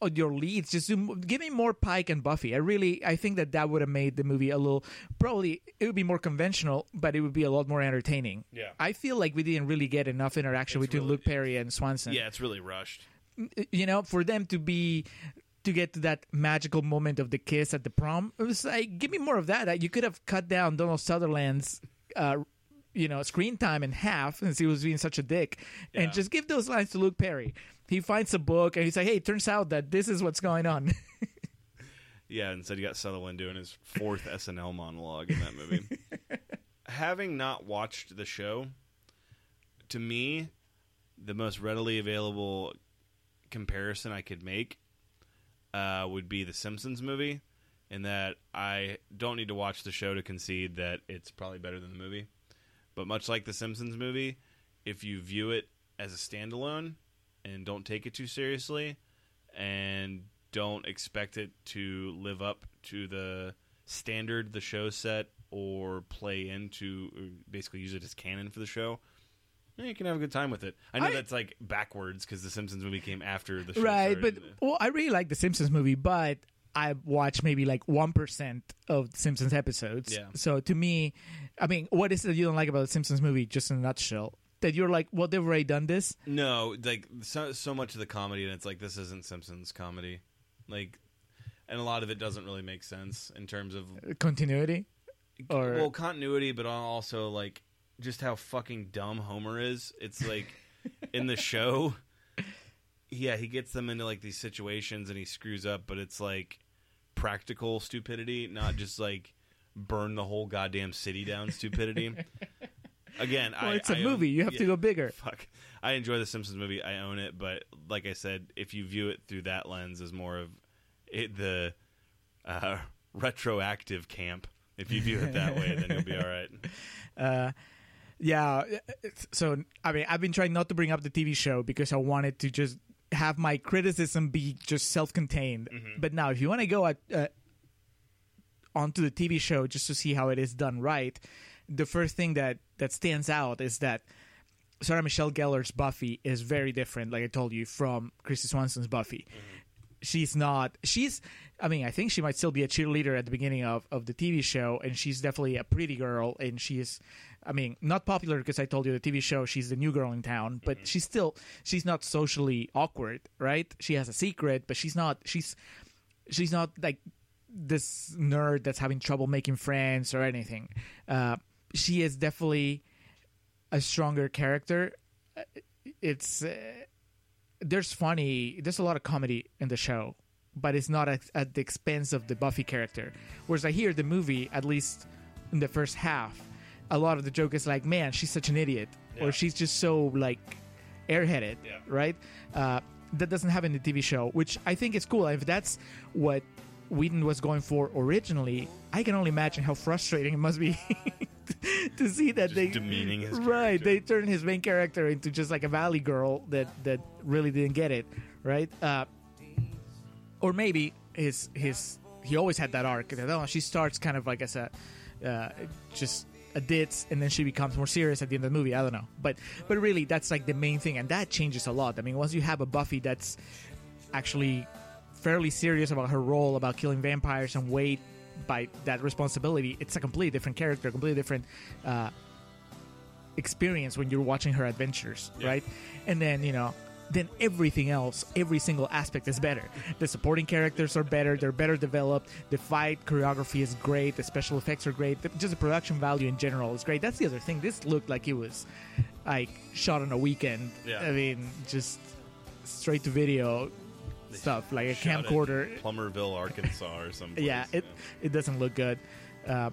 Speaker 3: on your leads. Just do, give me more Pike and Buffy. I really I think that that would have made the movie a little probably it would be more conventional, but it would be a lot more entertaining.
Speaker 4: Yeah.
Speaker 3: I feel like we didn't really get enough interaction
Speaker 4: It's
Speaker 3: between
Speaker 4: really-
Speaker 3: Luke Perry and Swanson.
Speaker 4: yeah, it's really rushed.
Speaker 3: you know, for them to be to get to that magical moment of the kiss at the prom. It was like, give me more of that. You could have cut down Donald Sutherland's, uh, you know, screen time in half since he was being such a dick,
Speaker 4: Yeah.
Speaker 3: and just give those lines to Luke Perry. He finds a book and he's like, "Hey, it turns out that this is what's going on." [LAUGHS]
Speaker 4: Yeah, instead you got Sutherland doing his fourth [LAUGHS] SNL monologue in that movie. [LAUGHS] Having not watched the show, to me, the most readily available comparison I could make uh, would be the Simpsons movie, in that I don't need to watch the show to concede that it's probably better than the movie. But much like the Simpsons movie, if you view it as a standalone and don't take it too seriously and don't expect it to live up to the standard the show set or play into or basically use it as canon for the show eh, you can have a good time with it i know
Speaker 3: I-
Speaker 4: that's like backwards because the simpsons movie came after the show
Speaker 3: right, but
Speaker 4: started.
Speaker 3: well, I really like the Simpsons movie, but I watched maybe like one percent of the Simpsons episodes.
Speaker 4: Yeah.
Speaker 3: So to me, I mean, what is it that you don't like about the Simpsons movie? Just in a nutshell, that you're like, well, they've already done this.
Speaker 4: No, like so so much of the comedy, and it's like this isn't Simpsons comedy, like, and a lot of it doesn't really make sense in terms of
Speaker 3: Continuity, or
Speaker 4: well continuity, but also like just how fucking dumb Homer is. It's like in the show, yeah, he gets them into like these situations and he screws up, but it's like practical stupidity, not just like burn the whole goddamn city down stupidity. Again,
Speaker 3: well,
Speaker 4: I,
Speaker 3: it's a
Speaker 4: I own-
Speaker 3: movie. You have
Speaker 4: yeah
Speaker 3: to go bigger.
Speaker 4: fuck. I enjoy the Simpsons movie. I own it, but like I said, if you view it through that lens as more of it, the uh, retroactive camp, if you view it that way, then you'll be all right. [LAUGHS]
Speaker 3: Uh, yeah. Eh, eh, so I mean, I've been trying not to bring up the TV show because I wanted to just have my criticism be just self-contained. Mm-hmm. But now, if you want to go at uh, onto the TV show just to see how it is done right, the first thing that that stands out is that Sarah Michelle Gellar's Buffy is very different. Like I told you, from Kristy Swanson's Buffy. Mm-hmm. She's not. She's. I mean, I think she might still be a cheerleader at the beginning of, of the TV show, and she's definitely a pretty girl. And she's, I mean, not popular because I told you the TV show she's the new girl in town, but she's still she's not socially awkward, right? She has a secret, but she's not. She's she's not like this nerd that's having trouble making friends or anything. Uh, she is definitely a stronger character. Uh, It's uh, there's funny, there's a lot of comedy in the show, but it's not at, at the expense of the Buffy character. Whereas I hear the movie, at least in the first half, a lot of the joke is like, "Man, she's such an idiot,"
Speaker 4: Yeah.
Speaker 3: or "She's just so like airheaded,"
Speaker 4: Yeah.
Speaker 3: right? Uh, that doesn't happen in the TV show, which I think is cool. If that's what Whedon was going for originally, I can only imagine how frustrating it must be [LAUGHS] [LAUGHS] to see that
Speaker 4: Just
Speaker 3: they
Speaker 4: demeaning his
Speaker 3: right.
Speaker 4: character.
Speaker 3: They turned his main character into just like a valley girl that that really didn't get it, right? Uh, or maybe his his he always had that arc. That, oh, she starts kind of like as a uh, just a ditz, and then she becomes more serious at the end of the movie. I don't know, but but really, that's like the main thing, and that changes a lot. I mean, once you have a Buffy that's actually fairly serious about her role about killing vampires and weight by that responsibility, it's a completely different character, completely different uh, experience when you're watching her adventures,
Speaker 4: Yeah.
Speaker 3: right? And then you know, then everything else, every single aspect is better. The supporting characters are better; they're better developed. The fight choreography is great. The special effects are great. The, just the production value in general is great. That's the other thing. This looked like it was like shot on a weekend.
Speaker 4: Yeah.
Speaker 3: I mean, just straight to video stuff, like a
Speaker 4: Shot at
Speaker 3: camcorder.
Speaker 4: Plumerville, Arkansas, or something. [LAUGHS]
Speaker 3: Yeah, it it doesn't look good. Uh,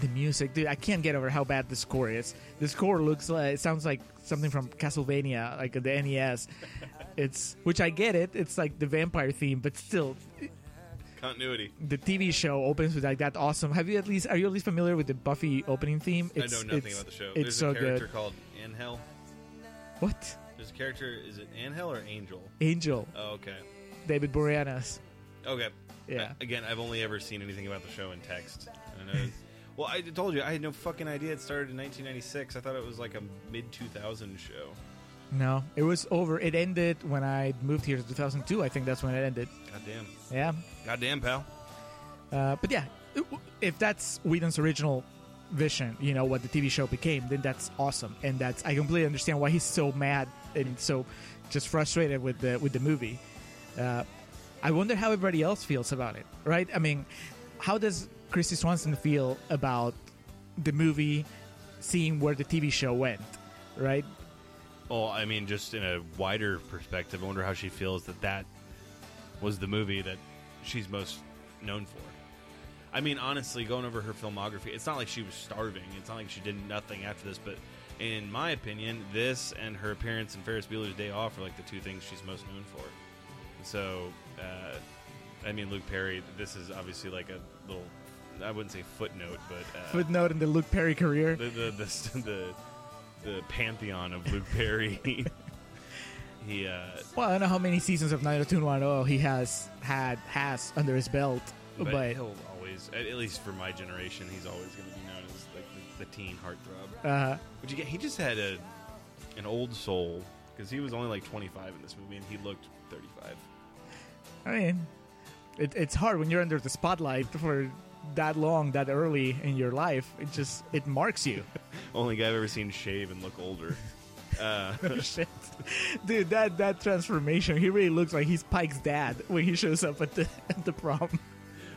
Speaker 3: the music, dude, I can't get over how bad the score is. The score looks like it sounds like something from Castlevania, like the NES. [LAUGHS] It's which I get it. It's like the vampire theme, but still,
Speaker 4: continuity.
Speaker 3: the TV show opens with like that awesome. Have you at least are you at least familiar with the Buffy opening theme?
Speaker 4: I know nothing about the show.
Speaker 3: It's
Speaker 4: There's
Speaker 3: so
Speaker 4: a character
Speaker 3: good.
Speaker 4: called Angel.
Speaker 3: What
Speaker 4: There's a character. Is it Angel or Angel?
Speaker 3: Angel
Speaker 4: Oh, okay.
Speaker 3: David Boreanaz?
Speaker 4: Okay.
Speaker 3: Yeah.
Speaker 4: I- again, I've only ever seen anything about the show in text. And I know. [LAUGHS] well, I told you I had no fucking idea it started in 1996. I thought it was like a mid 2000 show.
Speaker 3: No, it was over. It ended when I moved here to 2002. I think that's when it ended.
Speaker 4: Goddamn.
Speaker 3: Yeah,
Speaker 4: Goddamn, pal.
Speaker 3: Uh, but yeah, if that's Whedon's original vision, you know what the TV show became, then that's awesome, and that's I completely understand why he's so mad and so just frustrated with the with the movie. Uh, I wonder how everybody else feels about it, right? I mean, how does Kristy Swanson feel about the movie, seeing where the TV show went, right?
Speaker 4: Well, I mean, just in a wider perspective, I wonder how she feels that that was the movie that she's most known for. I mean, honestly, going over her filmography, it's not like she was starving. It's not like she did nothing after this. But in my opinion, this and her appearance in Ferris Bueller's Day Off are like the two things she's most known for. So, uh, I mean, Luke Perry. This is obviously like a little. I wouldn't say footnote, but uh,
Speaker 3: Footnote in the Luke Perry career.
Speaker 4: the the the, [LAUGHS] the, the pantheon of Luke Perry. [LAUGHS] he uh,
Speaker 3: Well, I don't know how many seasons of 90210 he has had has under his belt,
Speaker 4: but,
Speaker 3: but,
Speaker 4: he'll always, at least for my generation, he's always going to be known as like the, teen heartthrob.
Speaker 3: uh,
Speaker 4: But you get, he just had a an old soul because he was only like 25 in this movie and he looked 35.
Speaker 3: I mean, it, it's hard when you're under the spotlight for that long, that early in your life. It just it marks you. [LAUGHS]
Speaker 4: Only guy I've ever seen shave and look older. [LAUGHS] Uh, [LAUGHS]
Speaker 3: Shit, dude, that that transformation. He really looks like he's Pike's dad when he shows up at the at the prom.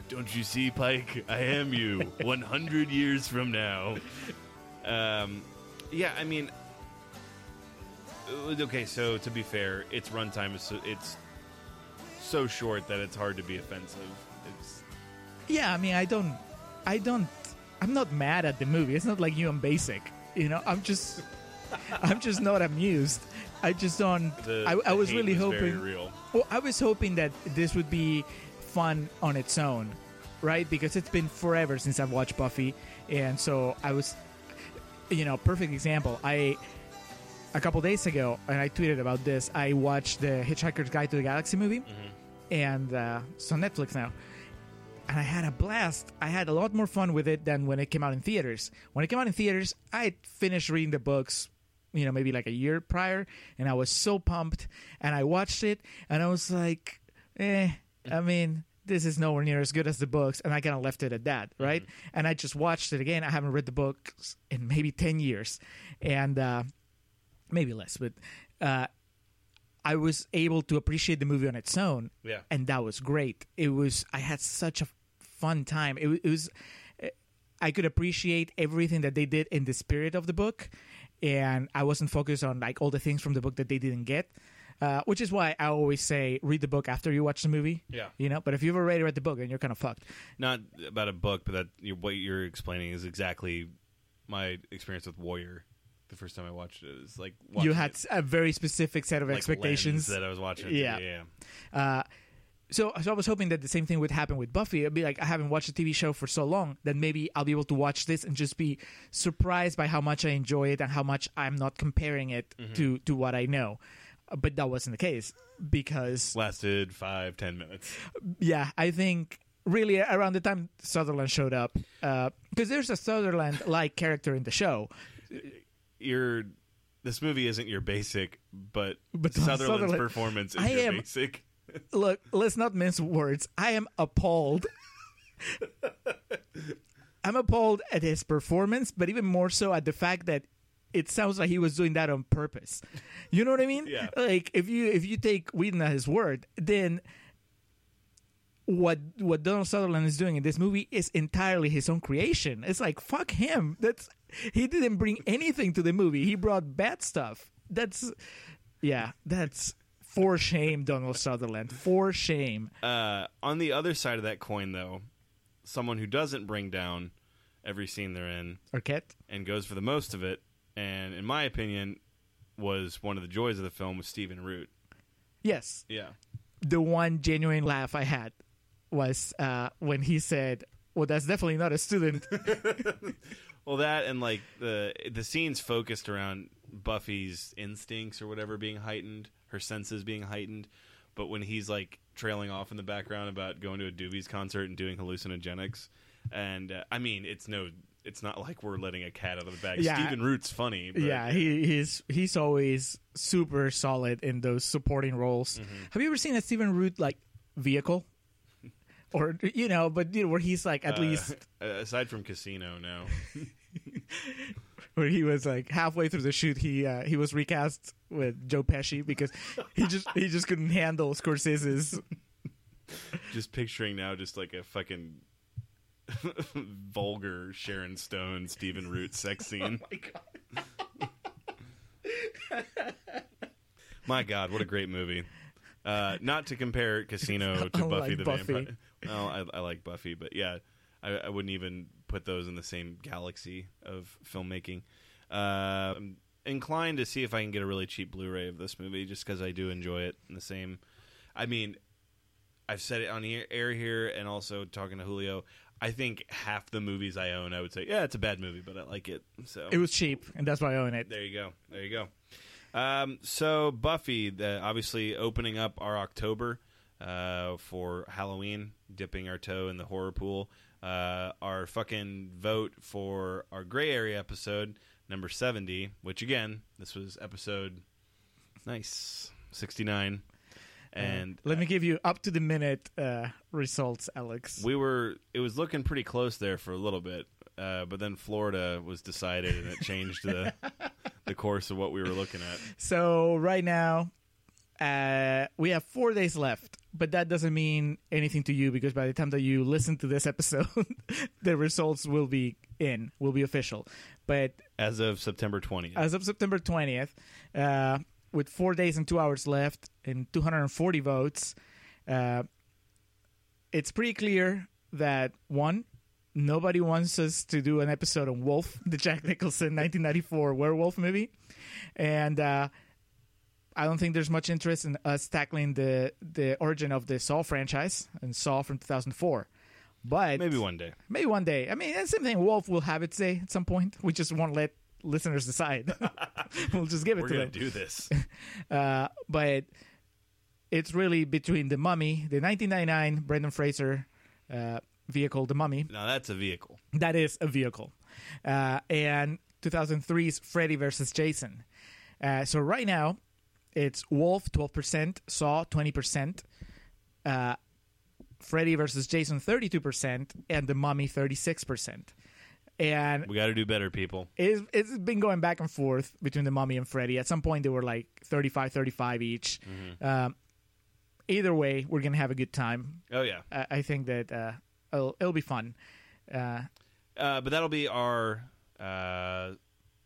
Speaker 4: Don't you see, Pike? I am you. [LAUGHS] 100 years from now. Um, yeah, I mean, uh, okay. So to be fair, its runtime is so, it's so short that it's hard to be offensive. It's
Speaker 3: Yeah, I mean, I don't, I don't, I'm not mad at the movie. It's not like you and Basic. You know, I'm just, [LAUGHS] I'm just not amused. I just don't.
Speaker 4: the,
Speaker 3: I, I was really hoping.
Speaker 4: real.
Speaker 3: Well, I was hoping that this would be fun on its own, right? Because it's been forever since I've watched Buffy, and so I was, you know, perfect example. I a couple days ago, and I tweeted about this. I watched the Hitchhiker's Guide to the Galaxy movie, and uh, it's on Netflix now. And I had a blast. I had a lot more fun with it than when it came out in theaters. When it came out in theaters, I had finished reading the books, you know, maybe like a year prior, and I was so pumped. And I watched it, and I was like, eh, I mean, this is nowhere near as good as the books. And I kind of left it at that, right? And I just watched it again. I haven't read the books in maybe 10 years, and uh, maybe less, but. Uh, I was able to appreciate the movie on its own,
Speaker 4: Yeah.
Speaker 3: and that was great. It was I had such a fun time. It, it was I could appreciate everything that they did in the spirit of the book, and I wasn't focused on like all the things from the book that they didn't get. Uh, which is why I always say read the book after you watch the movie.
Speaker 4: Yeah.
Speaker 3: you know. But if you've already read the book, then you're kind of fucked.
Speaker 4: Not about a book, but that you what you're explaining is exactly my experience with Warrior. The first time I watched it. was like
Speaker 3: you had
Speaker 4: it,
Speaker 3: a very specific set of
Speaker 4: like,
Speaker 3: expectations.
Speaker 4: that I was watching. it
Speaker 3: Yeah.
Speaker 4: yeah.
Speaker 3: Uh, so, so I was hoping that the same thing would happen with Buffy. It'd be like I haven't watched a TV show for so long that maybe I'll be able to watch this and just be surprised by how much I enjoy it and how much I'm not comparing it to to what I know. Uh, But that wasn't the case because
Speaker 4: lasted five ten minutes.
Speaker 3: yeah, I think really around the time Sutherland showed up because there's a Sutherland like character in the show.
Speaker 4: Your this movie isn't your basic, but,
Speaker 3: But
Speaker 4: Sutherland's
Speaker 3: Sutherland-
Speaker 4: performance is
Speaker 3: I
Speaker 4: your
Speaker 3: am-
Speaker 4: basic. [LAUGHS]
Speaker 3: Look, let's not mince words. I am appalled. [LAUGHS] I'm appalled at his performance, but even more so at the fact that it sounds like he was doing that on purpose. You know what I mean?
Speaker 4: Yeah.
Speaker 3: Like if you if you take Whedon at his word, then what what Donald Sutherland is doing in this movie is entirely his own creation. It's like fuck him. That's he didn't bring anything to the movie. He brought bad stuff. That's yeah, that's for shame, Donald Sutherland. For shame.
Speaker 4: Uh, on the other side of that coin, though, someone who doesn't bring down every scene they're in
Speaker 3: Arquette.
Speaker 4: and goes for the most of it, and in my opinion, was one of the joys of the film was Stephen Root.
Speaker 3: Yes.
Speaker 4: Yeah,
Speaker 3: The one genuine laugh I had was uh, when he said, Well, that's definitely not a student. [LAUGHS] [LAUGHS]
Speaker 4: Well, that and like the the scenes focused around Buffy's instincts or whatever being heightened, her senses being heightened. But when he's like trailing off in the background about going to a Doobies concert and doing hallucinogenics, and uh, I mean, it's no, it's not like we're letting a cat out of the bag.
Speaker 3: Yeah.
Speaker 4: Stephen Root's funny. But
Speaker 3: yeah, he, he's he's always super solid in those supporting roles. Have you ever seen a Stephen Root like vehicle? [LAUGHS] Or you know, but you know, where he's like at
Speaker 4: uh,
Speaker 3: least [LAUGHS]
Speaker 4: aside from Casino, no. [LAUGHS]
Speaker 3: where he was like halfway through the shoot he uh, he was recast with Joe Pesci because he just he just couldn't handle Scorsese's
Speaker 4: just picturing now, just like a fucking [LAUGHS] vulgar Sharon Stone, Stephen Root sex [LAUGHS] scene. My God, [LAUGHS] my god, what a great movie! Uh, not to compare Casino to Buffy the
Speaker 3: Buffy.
Speaker 4: Vampire. Well, I, I like Buffy, but yeah, I, I wouldn't even put those in the same galaxy of filmmaking. Uh, I'm inclined to see if I can get a really cheap Blu-ray of this movie, just because I do enjoy it. In the same, I mean, I've said it on air here, and also talking to Julio. I think half the movies I own, I would say, yeah, it's a bad movie, but I like it. So
Speaker 3: It was cheap, and that's why I own it.
Speaker 4: there you go. There you go. Um, so Buffy, the, obviously opening up our October uh, for Halloween, dipping our toe in the horror pool. Uh, our fucking vote for our gray area episode number seventy, which again, this was episode nice sixty nine, and
Speaker 3: Let me give you up to the minute uh, results, Alex.
Speaker 4: we were it was looking pretty close there for a little bit uh, but then florida was decided and it changed the [LAUGHS] the course of what we were looking at
Speaker 3: So right now, uh, we have four days left, but that doesn't mean anything to you because by the time that you listen to this episode, [LAUGHS] the results will be in, will be official. But
Speaker 4: as of september 20th
Speaker 3: as of September 20th, uh, with four days and two hours left and 240 votes, uh, it's pretty clear that one, nobody wants us to do an episode on Wolf, [LAUGHS] the Jack Nicholson 1994 werewolf movie, and uh, I don't think there's much interest in us tackling the the origin of the Saw franchise and Saw from 2004. But
Speaker 4: maybe one day
Speaker 3: maybe one day. I mean, same thing. Wolf will have its day at some point. We just won't let listeners decide. [LAUGHS] we'll just give it to them.
Speaker 4: we're
Speaker 3: to
Speaker 4: gonna
Speaker 3: them.
Speaker 4: do this [LAUGHS]
Speaker 3: Uh, but it's really between the Mummy, the 1999 Brendan Fraser uh, vehicle, the Mummy.
Speaker 4: now that's a vehicle
Speaker 3: That is a vehicle, uh, and 2003's Freddy versus Jason. Uh, so right now, it's Wolf 12%, Saw 20%, uh, Freddy versus Jason 32%, and the Mummy 36%. And
Speaker 4: we got to do better people.
Speaker 3: it's, it's been going back and forth between the mummy and freddy. At some point they were like 35 35 each. Um, either way we're gonna have a good time.
Speaker 4: Oh yeah.
Speaker 3: I, I think that uh, it'll, it'll be fun. Uh,
Speaker 4: uh, but that'll be our uh,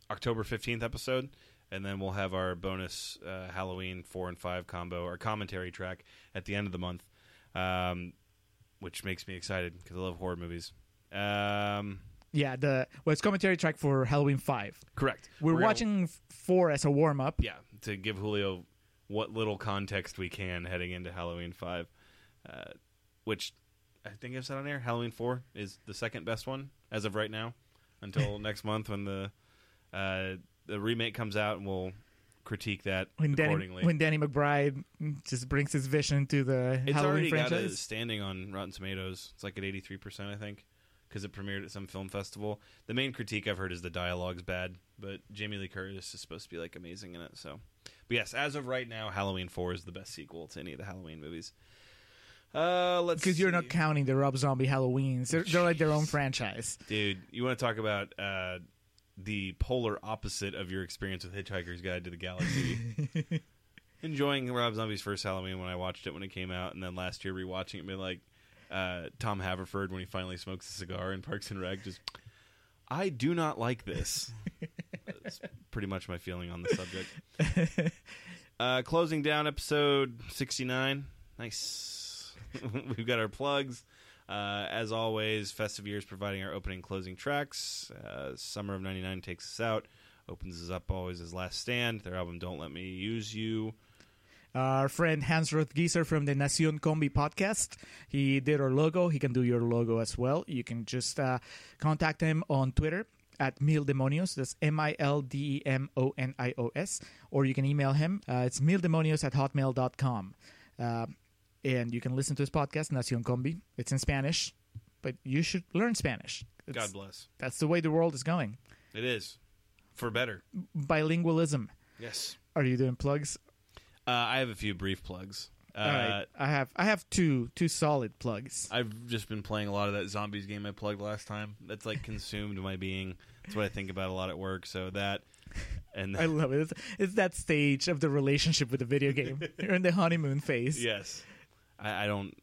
Speaker 4: october 15th episode. And then we'll have our bonus uh, halloween 4 and 5 combo our commentary track at the end of the month um, which makes me excited because i love horror movies. Um,
Speaker 3: yeah the well it's commentary track for halloween 5
Speaker 4: correct
Speaker 3: we're,
Speaker 4: gonna-
Speaker 3: watching 4 as a warm-up
Speaker 4: yeah, to give Julio what little context we can heading into Halloween five, uh, which I think I've said on air. Halloween four is the second best one as of right now, until [LAUGHS] next month when the uh, the remake comes out, and we'll critique that
Speaker 3: when Danny,
Speaker 4: accordingly.
Speaker 3: when Danny McBride just brings his vision to the
Speaker 4: it's
Speaker 3: Halloween
Speaker 4: already got a
Speaker 3: franchise.
Speaker 4: standing on Rotten Tomatoes. It's like at eighty three percent, I think, because it premiered at some film festival. The main critique I've heard is the dialogue's bad, but Jamie Lee Curtis is supposed to be like amazing in it. So, but yes, as of right now, Halloween Four is the best sequel to any of the Halloween movies. Uh, let's
Speaker 3: Because you're not counting the Rob Zombie Halloweens. They're, they're like their own [LAUGHS] franchise.
Speaker 4: dude. You want to talk about uh, the polar opposite of your experience with Hitchhiker's Guide to the Galaxy? [LAUGHS] Enjoying Rob Zombie's first Halloween when I watched it when it came out, and then last year rewatching it, and being like uh, Tom Haverford when he finally smokes a cigar in Parks and Rec. Just, I do not like this. [LAUGHS] That's pretty much my feeling on the subject. Uh, closing down episode 69. Nice. [LAUGHS] We've got our plugs. Uh, as always, Festive Years providing our opening and closing tracks. Uh, Summer of 99 takes us out. Opens us up always as Last Stand. Their album Don't Let Me Use You.
Speaker 3: Our friend Hans Rothgiesser from the Nacion Combi podcast. He did our logo. He can do your logo as well. You can just uh, contact him on Twitter at Mil Demonios. That's M I L D E M O N I O S. Or you can email him. Uh, it's mildemonios at hotmail.com. Uh, and you can listen to his podcast, Nacion Combi. It's in Spanish, but you should learn Spanish. It's-
Speaker 4: God bless.
Speaker 3: That's the way the world is going.
Speaker 4: It is. For better.
Speaker 3: Bilingualism.
Speaker 4: Yes.
Speaker 3: Are you doing plugs?
Speaker 4: Uh, I have a few brief plugs. Uh,
Speaker 3: All right. I have I have two two solid plugs.
Speaker 4: I've just been playing a lot of that zombies game I plugged last time. That's like consumed my being. That's what I think about a lot at work. So that, and
Speaker 3: I love it. It's, it's that stage of the relationship with the video game. [LAUGHS] You're in the honeymoon phase.
Speaker 4: yes, I, I don't.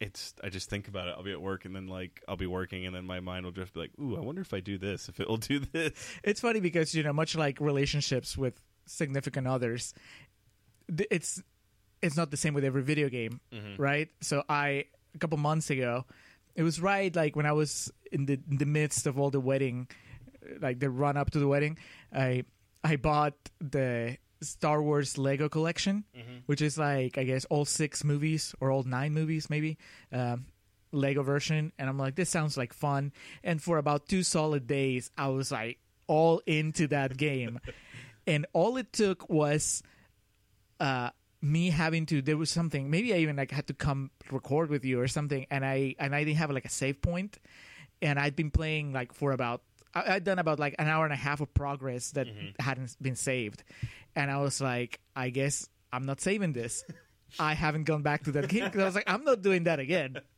Speaker 4: it's I just think about it. I'll be at work and then like I'll be working and then my mind will just be like, "Ooh, I wonder if I do this, if it will do this."
Speaker 3: It's funny because you know, much like relationships with significant others, th- it's it's not the same with every video game, right? So I a couple months ago, it was right like when I was in the in the midst of all the wedding, like the run up to the wedding, I I bought the Star Wars Lego collection, which is like I guess all six movies or all nine movies maybe. Um, Lego version, and I'm like, this sounds like fun. And for about two solid days, I was like all into that game, [LAUGHS] and all it took was uh, me having to. There was something. Maybe I even like had to come record with you or something, and I and I didn't have like a save point, and I'd been playing like for about. I- I'd done about like an hour and a half of progress that hadn't been saved, and I was like, I guess I'm not saving this. I haven't gone back to that game because I was like, I'm not doing that again. [LAUGHS]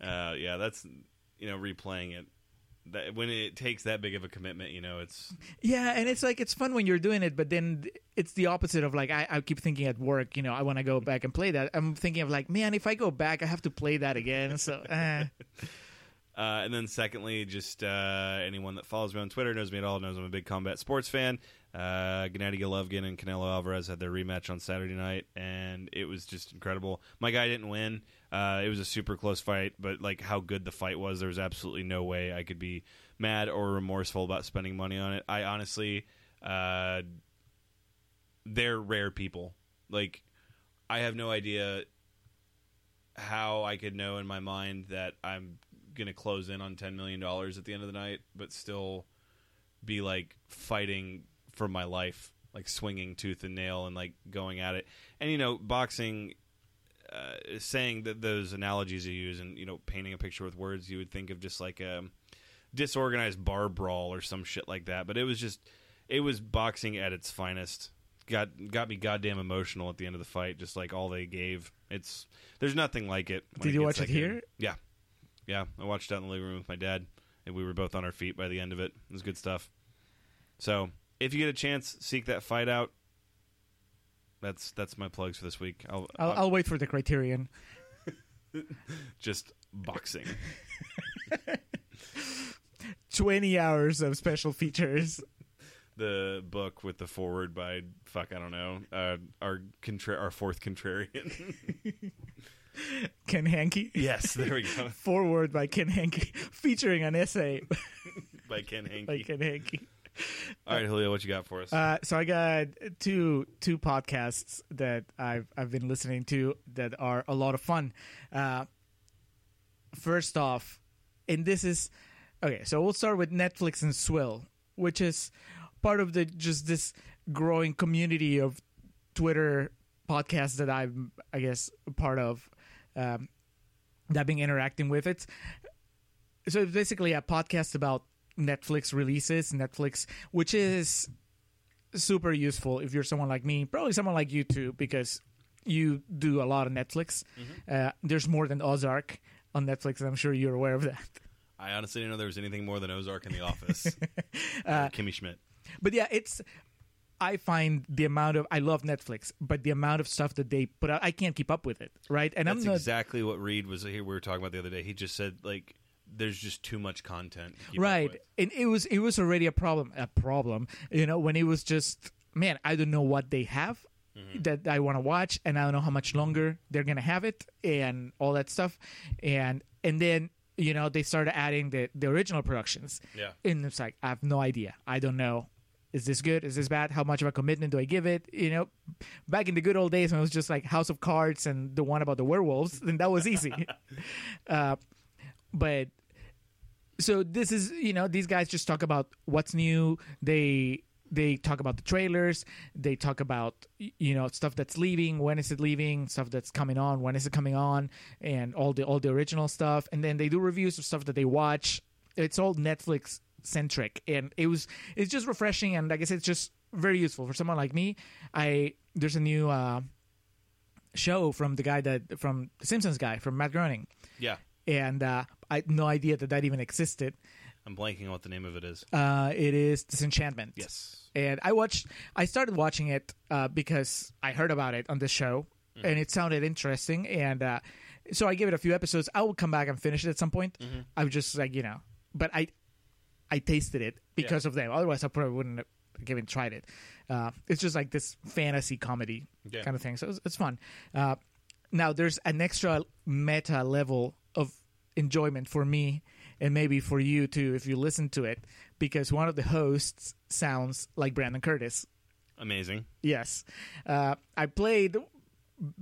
Speaker 4: Uh, yeah, that's you know replaying it. That when it takes that big of a commitment, you know, it's
Speaker 3: Yeah, and it's like it's fun when you're doing it, but then it's the opposite of like I, I keep thinking at work, you know, I want to go back and play that. I'm thinking of like, man, if I go back, I have to play that again. So, [LAUGHS] eh.
Speaker 4: Uh, and then secondly, just uh, anyone that follows me on Twitter knows me at all knows I'm a big combat sports fan. Uh, Gennady Golovkin and Canelo Alvarez had their rematch on Saturday night, and it was just incredible. My guy didn't win. Uh, it was a super close fight, but like how good the fight was, there was absolutely no way I could be mad or remorseful about spending money on it. I honestly, uh, they're rare people. Like, I have no idea how I could know in my mind that I'm going to close in on $10 million at the end of the night, but still be like fighting for my life, like swinging tooth and nail and like going at it. And, you know, boxing, uh, saying that those analogies you use and, you know, painting a picture with words, you would think of just like a disorganized bar brawl or some shit like that. But it was just, it was boxing at its finest. Got got me goddamn emotional at the end of the fight. Just like all they gave. It's there's nothing like it.
Speaker 3: Did you watch it here?
Speaker 4: Yeah, yeah. I watched it out in the living room with my dad, and we were both on our feet by the end of it. It was good stuff. So if you get a chance, seek that fight out. That's that's my plugs for this week. I'll,
Speaker 3: I'll, I'll wait for the criterion. [LAUGHS]
Speaker 4: just boxing. [LAUGHS]
Speaker 3: 20 hours of special features.
Speaker 4: the book with the forward by fuck I don't know uh, our contra- our fourth contrarian. [LAUGHS]
Speaker 3: Ken Hanke.
Speaker 4: yes, there we go.
Speaker 3: Forward by Ken Hanke, featuring an essay
Speaker 4: By Ken Hanke.
Speaker 3: by Ken Hanke.
Speaker 4: All right, Julio, what you got for us?
Speaker 3: Uh, so I got two two podcasts that I've I've been listening to that are a lot of fun. Uh, first off, and this is okay. So we'll start with Netflix and Swill, which is part of the just this growing community of Twitter podcasts that I'm I guess part of. Um, that I've been interacting with it's so it's basically a podcast about Netflix releases, Netflix, which is super useful if you're someone like me, probably someone like you too, because you do a lot of Netflix. Uh, there's more than Ozark on Netflix, and I'm sure you're aware of that.
Speaker 4: I honestly didn't know there was anything more than Ozark in the Office. [LAUGHS]
Speaker 3: Uh,
Speaker 4: Kimmy Schmidt.
Speaker 3: But yeah, it's. I find the amount of I love Netflix, but the amount of stuff that they put out, I can't keep up with it, right? And
Speaker 4: That's
Speaker 3: I'm not
Speaker 4: exactly what Reed was here. We were talking about the other day. He just said like, "There's just too much content." to
Speaker 3: right. and it was it was already a problem a problem you know when it was just man i don't know what they have that i want to watch and i don't know how much longer they're gonna have it and all that stuff. And and then you know they started adding the the original productions.
Speaker 4: Yeah.
Speaker 3: and it's like i have no idea. I don't know. Is this good? Is this bad? How much of a commitment do i give it? You know back in the good old days when it was just like house of cards and the one about the werewolves then that was easy. [LAUGHS] Uh, but so this is you know these guys just talk about what's new. They they talk about the trailers. They talk about you know stuff that's leaving when is it leaving stuff that's coming on when is it coming on and all the all the original stuff. And then they do reviews of stuff that they watch. It's all netflix centric. And it was it's just refreshing. And like i said it's just very useful. For someone like me i there's a new uh show from the guy that from the simpsons guy from matt groening.
Speaker 4: Yeah,
Speaker 3: and uh, I had no idea that that even existed.
Speaker 4: I'm blanking on what the name of it is.
Speaker 3: Uh, it is Disenchantment.
Speaker 4: Yes.
Speaker 3: And I watched. I started watching it uh, because I heard about it on the show, and it sounded interesting. And uh, so I gave it a few episodes. I will come back and finish it at some point.
Speaker 4: Mm-hmm.
Speaker 3: I was just like you know, but I I tasted it because of them. Otherwise, I probably wouldn't have even tried it. Uh, it's just like this fantasy comedy
Speaker 4: Yeah.
Speaker 3: kind of thing. So it's, it's fun. Uh, now there's an extra meta level enjoyment for me and maybe for you too if you listen to it because one of the hosts sounds like Brandon Curtis.
Speaker 4: Amazing.
Speaker 3: Yes, uh, I played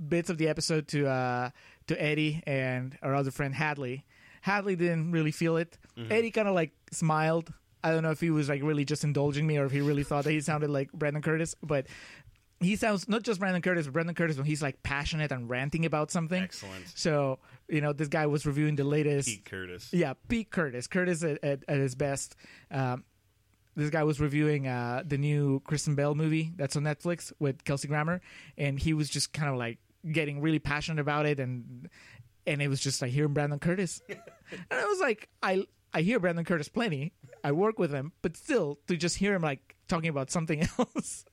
Speaker 3: bits of the episode to uh, to Eddie and our other friend Hadley. Hadley didn't really feel it. Eddie kind of like smiled. I don't know if he was like really just indulging me or if he really thought that he sounded like Brandon Curtis, but he sounds not just Brandon Curtis, but Brandon Curtis when he's like passionate and ranting about something.
Speaker 4: Excellent.
Speaker 3: So you know, this guy was reviewing the latest.
Speaker 4: Pete Curtis.
Speaker 3: Yeah, Pete Curtis. Curtis at, at, at his best. Um, this guy was reviewing uh, the new Kristen Bell movie that's on Netflix with Kelsey Grammer, and he was just kind of like getting really passionate about it, and and it was just like hearing Brandon Curtis, [LAUGHS] and I was like, I I hear Brandon Curtis plenty, I work with him, but still to just hear him like talking about something [LAUGHS] else.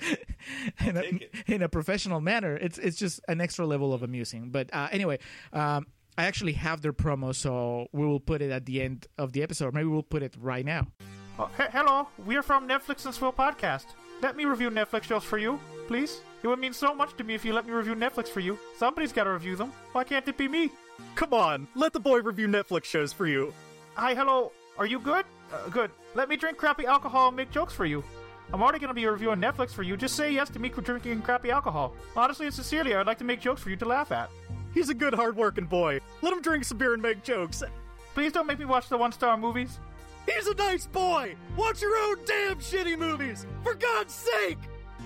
Speaker 3: [LAUGHS] in, a, in a professional manner, it's it's just an extra level of amusing. But uh, anyway, um, I actually have their promo, so we will put it at the end of the episode. Maybe we'll put it right now.
Speaker 5: Oh, he- hello, we are from Netflix and Swill Podcast. Let me review Netflix shows for you, please. It would mean so much to me if you let me review Netflix for you. Somebody's got to review them. Why can't it be me?
Speaker 6: Come on, let the boy review Netflix shows for you.
Speaker 5: Hi, hello. Are you good? Uh, good. Let me drink crappy alcohol and make jokes for you. I'm already going to be reviewing Netflix for you. Just say yes to me for drinking crappy alcohol. Honestly and sincerely, I'd like to make jokes for you to laugh at.
Speaker 6: He's a good, hard-working boy. Let him drink some beer and make jokes.
Speaker 5: Please don't make me watch the one star movies.
Speaker 6: He's a nice boy. Watch your own damn shitty movies, for God's sake.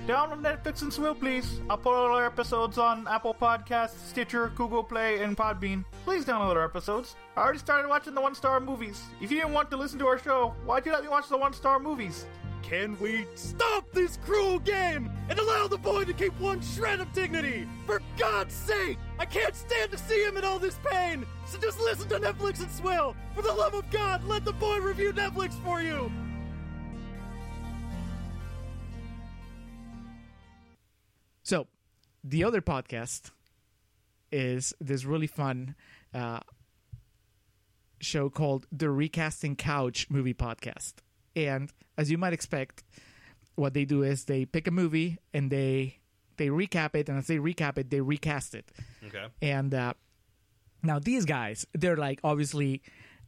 Speaker 5: Download Netflix and Swill, please. I'll put all our episodes on Apple Podcasts, Stitcher, Google Play, and Podbean. Please download our episodes. I already started watching the one star movies. If you didn't want to listen to our show, why'd you let me watch the one star movies?
Speaker 6: Can we stop this cruel game and allow the boy to keep one shred of dignity? For God's sake! I can't stand to see him in all this pain! So just listen to Netflix and Swill! For the love of God, let the boy review Netflix for you!
Speaker 3: So, the other podcast is this really fun uh, show called the Recasting Couch Movie Podcast. And as you might expect, what they do is they pick a movie and they they recap it, and as they recap it, they recast it.
Speaker 4: Okay.
Speaker 3: And uh, now these guys, they're like obviously,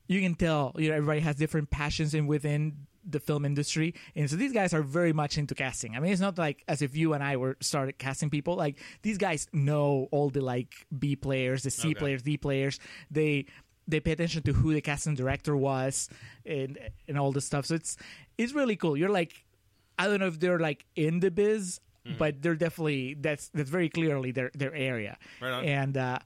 Speaker 3: you can tell you know everybody has different passions in within the film industry, and so these guys are very much into casting. I mean, it's not like as if you and I were started casting people. Like these guys know all the like B players, the C
Speaker 4: Okay.
Speaker 3: players, D players. They they pay attention to who the casting director was and and all this stuff. So it's it's really cool. You're like, I don't know if they're like in the biz, but they're definitely that's that's very clearly their their area.
Speaker 4: Right on.
Speaker 3: And uh,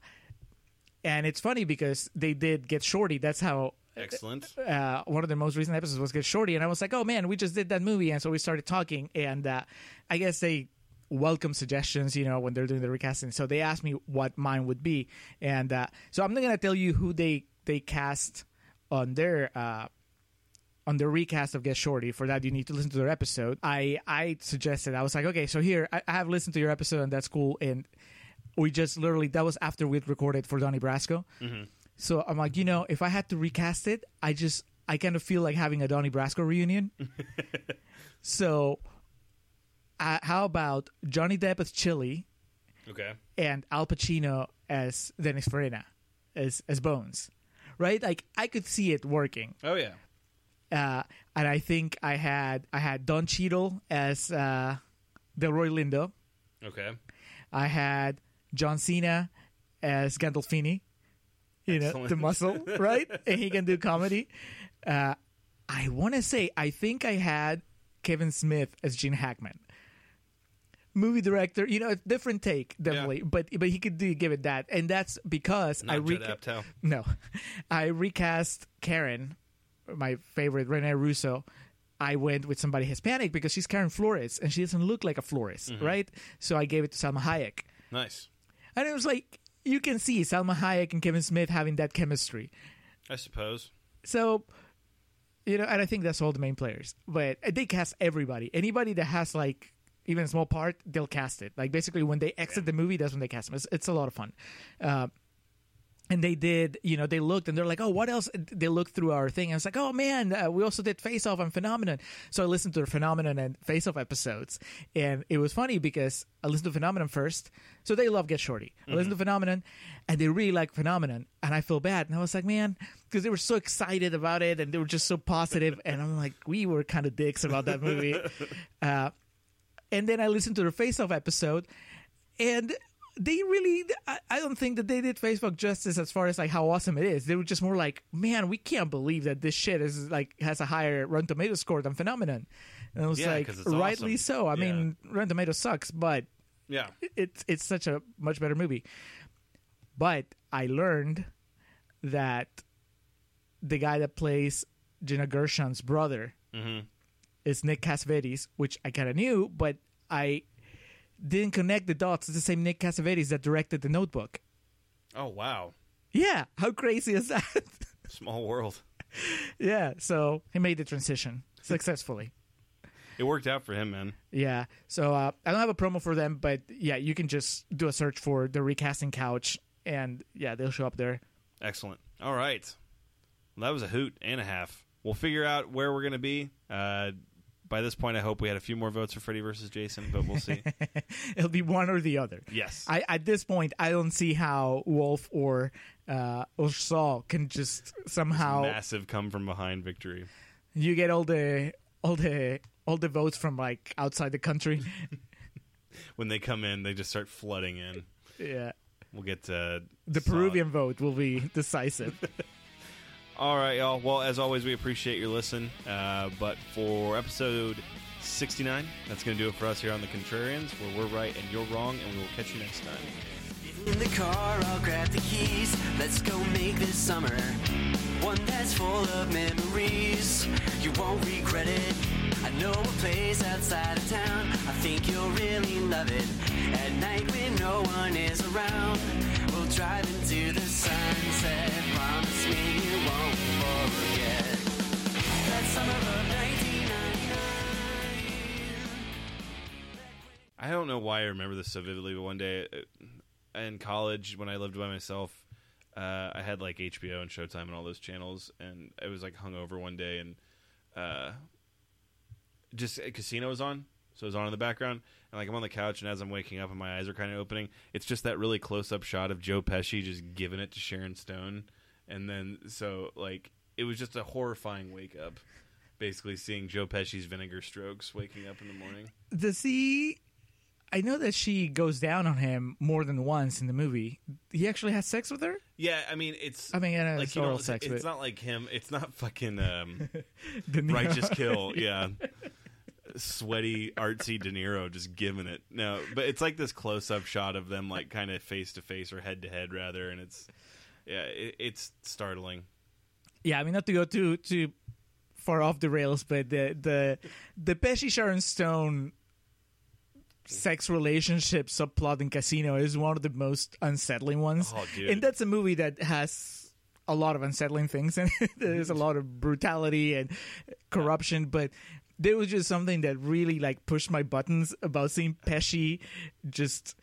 Speaker 3: and it's funny because they did get Shorty. That's how
Speaker 4: Excellent.
Speaker 3: uh, one of the most recent episodes was Get Shorty, and I was like, oh man, we just did that movie, and so we started talking, and uh, I guess they welcome suggestions, you know, when they're doing the recasting. So they asked me what mine would be, and uh, so I'm not gonna tell you who they they cast on their. Uh, on the recast of Get Shorty. For that, you need to listen to their episode. I I suggested I was like, okay, so here I, I have listened to your episode, and that's cool. And we just literally that was after we'd recorded for Donnie Brasco. So I'm like, you know, if I had to recast it, I just I kind of feel like having a Donnie Brasco reunion. [LAUGHS] so, uh, how about Johnny Depp as Chili
Speaker 4: Okay.
Speaker 3: and Al Pacino as Dennis Farina as as Bones, right? Like I could see it working.
Speaker 4: Oh yeah.
Speaker 3: Uh, and I think I had I had Don Cheadle as uh, Delroy Lindo.
Speaker 4: Okay.
Speaker 3: I had John Cena as Gandolfini. You know, the muscle, [LAUGHS] right? and he can do comedy. Uh, I want to say, I think I had Kevin Smith as Gene Hackman. Movie director, you know, a different take, definitely, but but he could do give it that, and that's because I
Speaker 4: Not
Speaker 3: re-
Speaker 4: Judd Apatow.
Speaker 3: no, [LAUGHS] I recast Karen, my favorite Rene Russo. I went with somebody Hispanic because she's Karen Flores and she doesn't look like a Flores, mm-hmm. right? So I gave it to Salma Hayek.
Speaker 4: Nice.
Speaker 3: And it was like you can see Salma Hayek and Kevin Smith having that chemistry.
Speaker 4: I suppose.
Speaker 3: So you know, and I think that's all the main players. But they cast everybody. Anybody that has like even a small part, they'll cast it. Like basically when they exit the movie, that's when they cast them. It's, it's a lot of fun. Uh, and they did, you know, they looked and they're like, oh, what else? They looked through our thing. And I was like, oh man, uh, we also did Face Off and Phenomenon. So I listened to the Phenomenon and Face Off episodes, and it was funny because I listened to Phenomenon first. So they love Get Shorty. I listened to Phenomenon, and they really like Phenomenon, and I feel bad. And I was like, man, because they were so excited about it and they were just so positive, and I'm like, we were kind of dicks about that movie. [LAUGHS] Uh, and then I listened to the Face Off episode, and they really I, don't think that they did Face Off justice as far as like how awesome it is. They were just more like, man, we can't believe that this shit is like has a higher Rotten Tomato score than Phenomenon. And I was
Speaker 4: Yeah,
Speaker 3: like, rightly
Speaker 4: awesome.
Speaker 3: so. I
Speaker 4: Yeah.
Speaker 3: mean, Rotten Tomato sucks, but
Speaker 4: Yeah.
Speaker 3: it's it's such a much better movie. But I learned that the guy that plays Gina Gershon's brother
Speaker 4: Mhm.
Speaker 3: Is Nick Cassavetes, which I kind of knew, but I didn't connect the dots. It's the same Nick Cassavetes that directed The Notebook.
Speaker 4: Oh wow.
Speaker 3: Yeah, how crazy is that? [LAUGHS]
Speaker 4: Small world.
Speaker 3: yeah, so he made the transition successfully.
Speaker 4: It worked out for him, man.
Speaker 3: Yeah, so uh, I don't have a promo for them, but yeah, you can just do a search for the recasting couch, and yeah, they'll show up there.
Speaker 4: Excellent. All right. Well, that was a hoot and a half. We'll figure out where we're going to be. Uh, by this point, I hope we had a few more votes for Freddy versus Jason, but we'll see. [LAUGHS]
Speaker 3: It'll be one or the other.
Speaker 4: yes.
Speaker 3: I, at this point, I don't see how Wolf or uh, or Saul can just somehow
Speaker 4: Massive come from behind victory.
Speaker 3: you get all the all the all the votes from like outside the country. [LAUGHS]
Speaker 4: When they come in, they just start flooding in.
Speaker 3: yeah,
Speaker 4: We'll get to
Speaker 3: the. Peruvian vote will be decisive. [LAUGHS]
Speaker 4: All right, y'all. Well, as always, we appreciate your listen. Uh, but for episode 69, that's going to do it for us here on The Contrarians, where we're right and you're wrong, and we will catch you next time.
Speaker 7: In the car, I'll grab the keys. Let's go make this summer one that's full of memories. You won't regret it. I know a place outside of town. I think you'll really love it. At night when no one is around, we'll drive into the sunset. Promise me
Speaker 4: I don't know why I remember this so vividly, but one day uh, in college, when I lived by myself, uh, I had like HBO and Showtime and all those channels, and I was like hungover one day, and uh, just a casino was on, so it was on in the background, and like I'm on the couch, and as I'm waking up and my eyes are kind of opening, it's just that really close up shot of Joe Pesci just giving it to Sharon Stone, and then so like it was just a horrifying wake up. Basically, seeing Joe Pesci's vinegar strokes waking up in the morning.
Speaker 3: Does he? I know that she goes down on him more than once in the movie. He actually has sex with her.
Speaker 4: Yeah, I mean it's.
Speaker 3: I mean, yeah,
Speaker 4: like
Speaker 3: it's
Speaker 4: you
Speaker 3: oral
Speaker 4: don't,
Speaker 3: sex,
Speaker 4: it's
Speaker 3: but
Speaker 4: not like him. It's not fucking um, [LAUGHS] righteous kill. [LAUGHS] Yeah, sweaty artsy De Niro just giving it. No, but it's like this close up shot of them like kind of face to face or head to head rather, and it's yeah, it, it's startling.
Speaker 3: Yeah, I mean, not to go too too far off the rails, but the the the Pesci Sharon Stone sex relationship subplot in Casino is one of the most unsettling ones.
Speaker 4: Oh.
Speaker 3: And that's a movie that has a lot of unsettling things and [LAUGHS] there's a lot of brutality and corruption, but there was just something that really like pushed my buttons about seeing Pesci just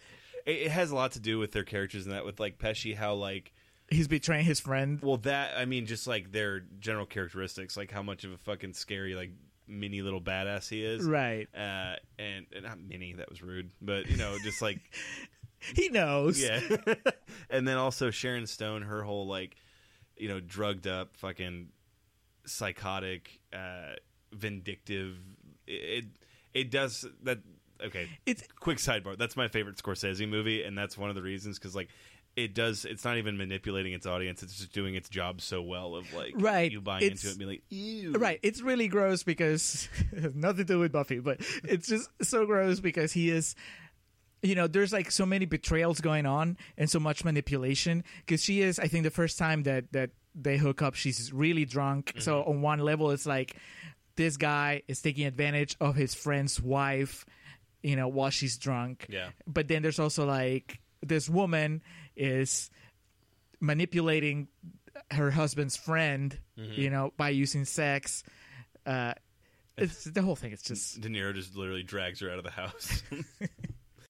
Speaker 4: It, it has a lot to do with their characters and that with like Pesci, how like
Speaker 3: he's betraying his friend.
Speaker 4: well that I mean just like their general characteristics, like how much of a fucking scary like mini little badass he is,
Speaker 3: Right.
Speaker 4: Uh, and, and not mini, that was rude, but you know, just like [LAUGHS]
Speaker 3: He knows.
Speaker 4: yeah. [LAUGHS] and then also Sharon Stone, her whole like, you know, drugged up, fucking psychotic, uh, vindictive. It it does that. Okay,
Speaker 3: It's
Speaker 4: quick sidebar. That's my favorite Scorsese movie, and that's one of the reasons because like. It does. It's not even manipulating its audience. It's just doing its job so well of like
Speaker 3: Right.
Speaker 4: you buying
Speaker 3: It's-
Speaker 4: into it and being like, ew.
Speaker 3: Right, it's really gross because [LAUGHS] it has nothing to do with Buffy, but it's just so gross because he is you know, there's like so many betrayals going on and so much manipulation because she is I think the first time that that they hook up she's really drunk. So
Speaker 4: Mm-hmm.
Speaker 3: on one level it's like this guy is taking advantage of his friend's wife, you know, while she's drunk.
Speaker 4: Yeah.
Speaker 3: But then there's also like this woman is manipulating her husband's friend,
Speaker 4: Mm-hmm.
Speaker 3: you know, by using sex. Uh, it's the whole thing. It's just
Speaker 4: De Niro just literally drags her out of the house. [LAUGHS]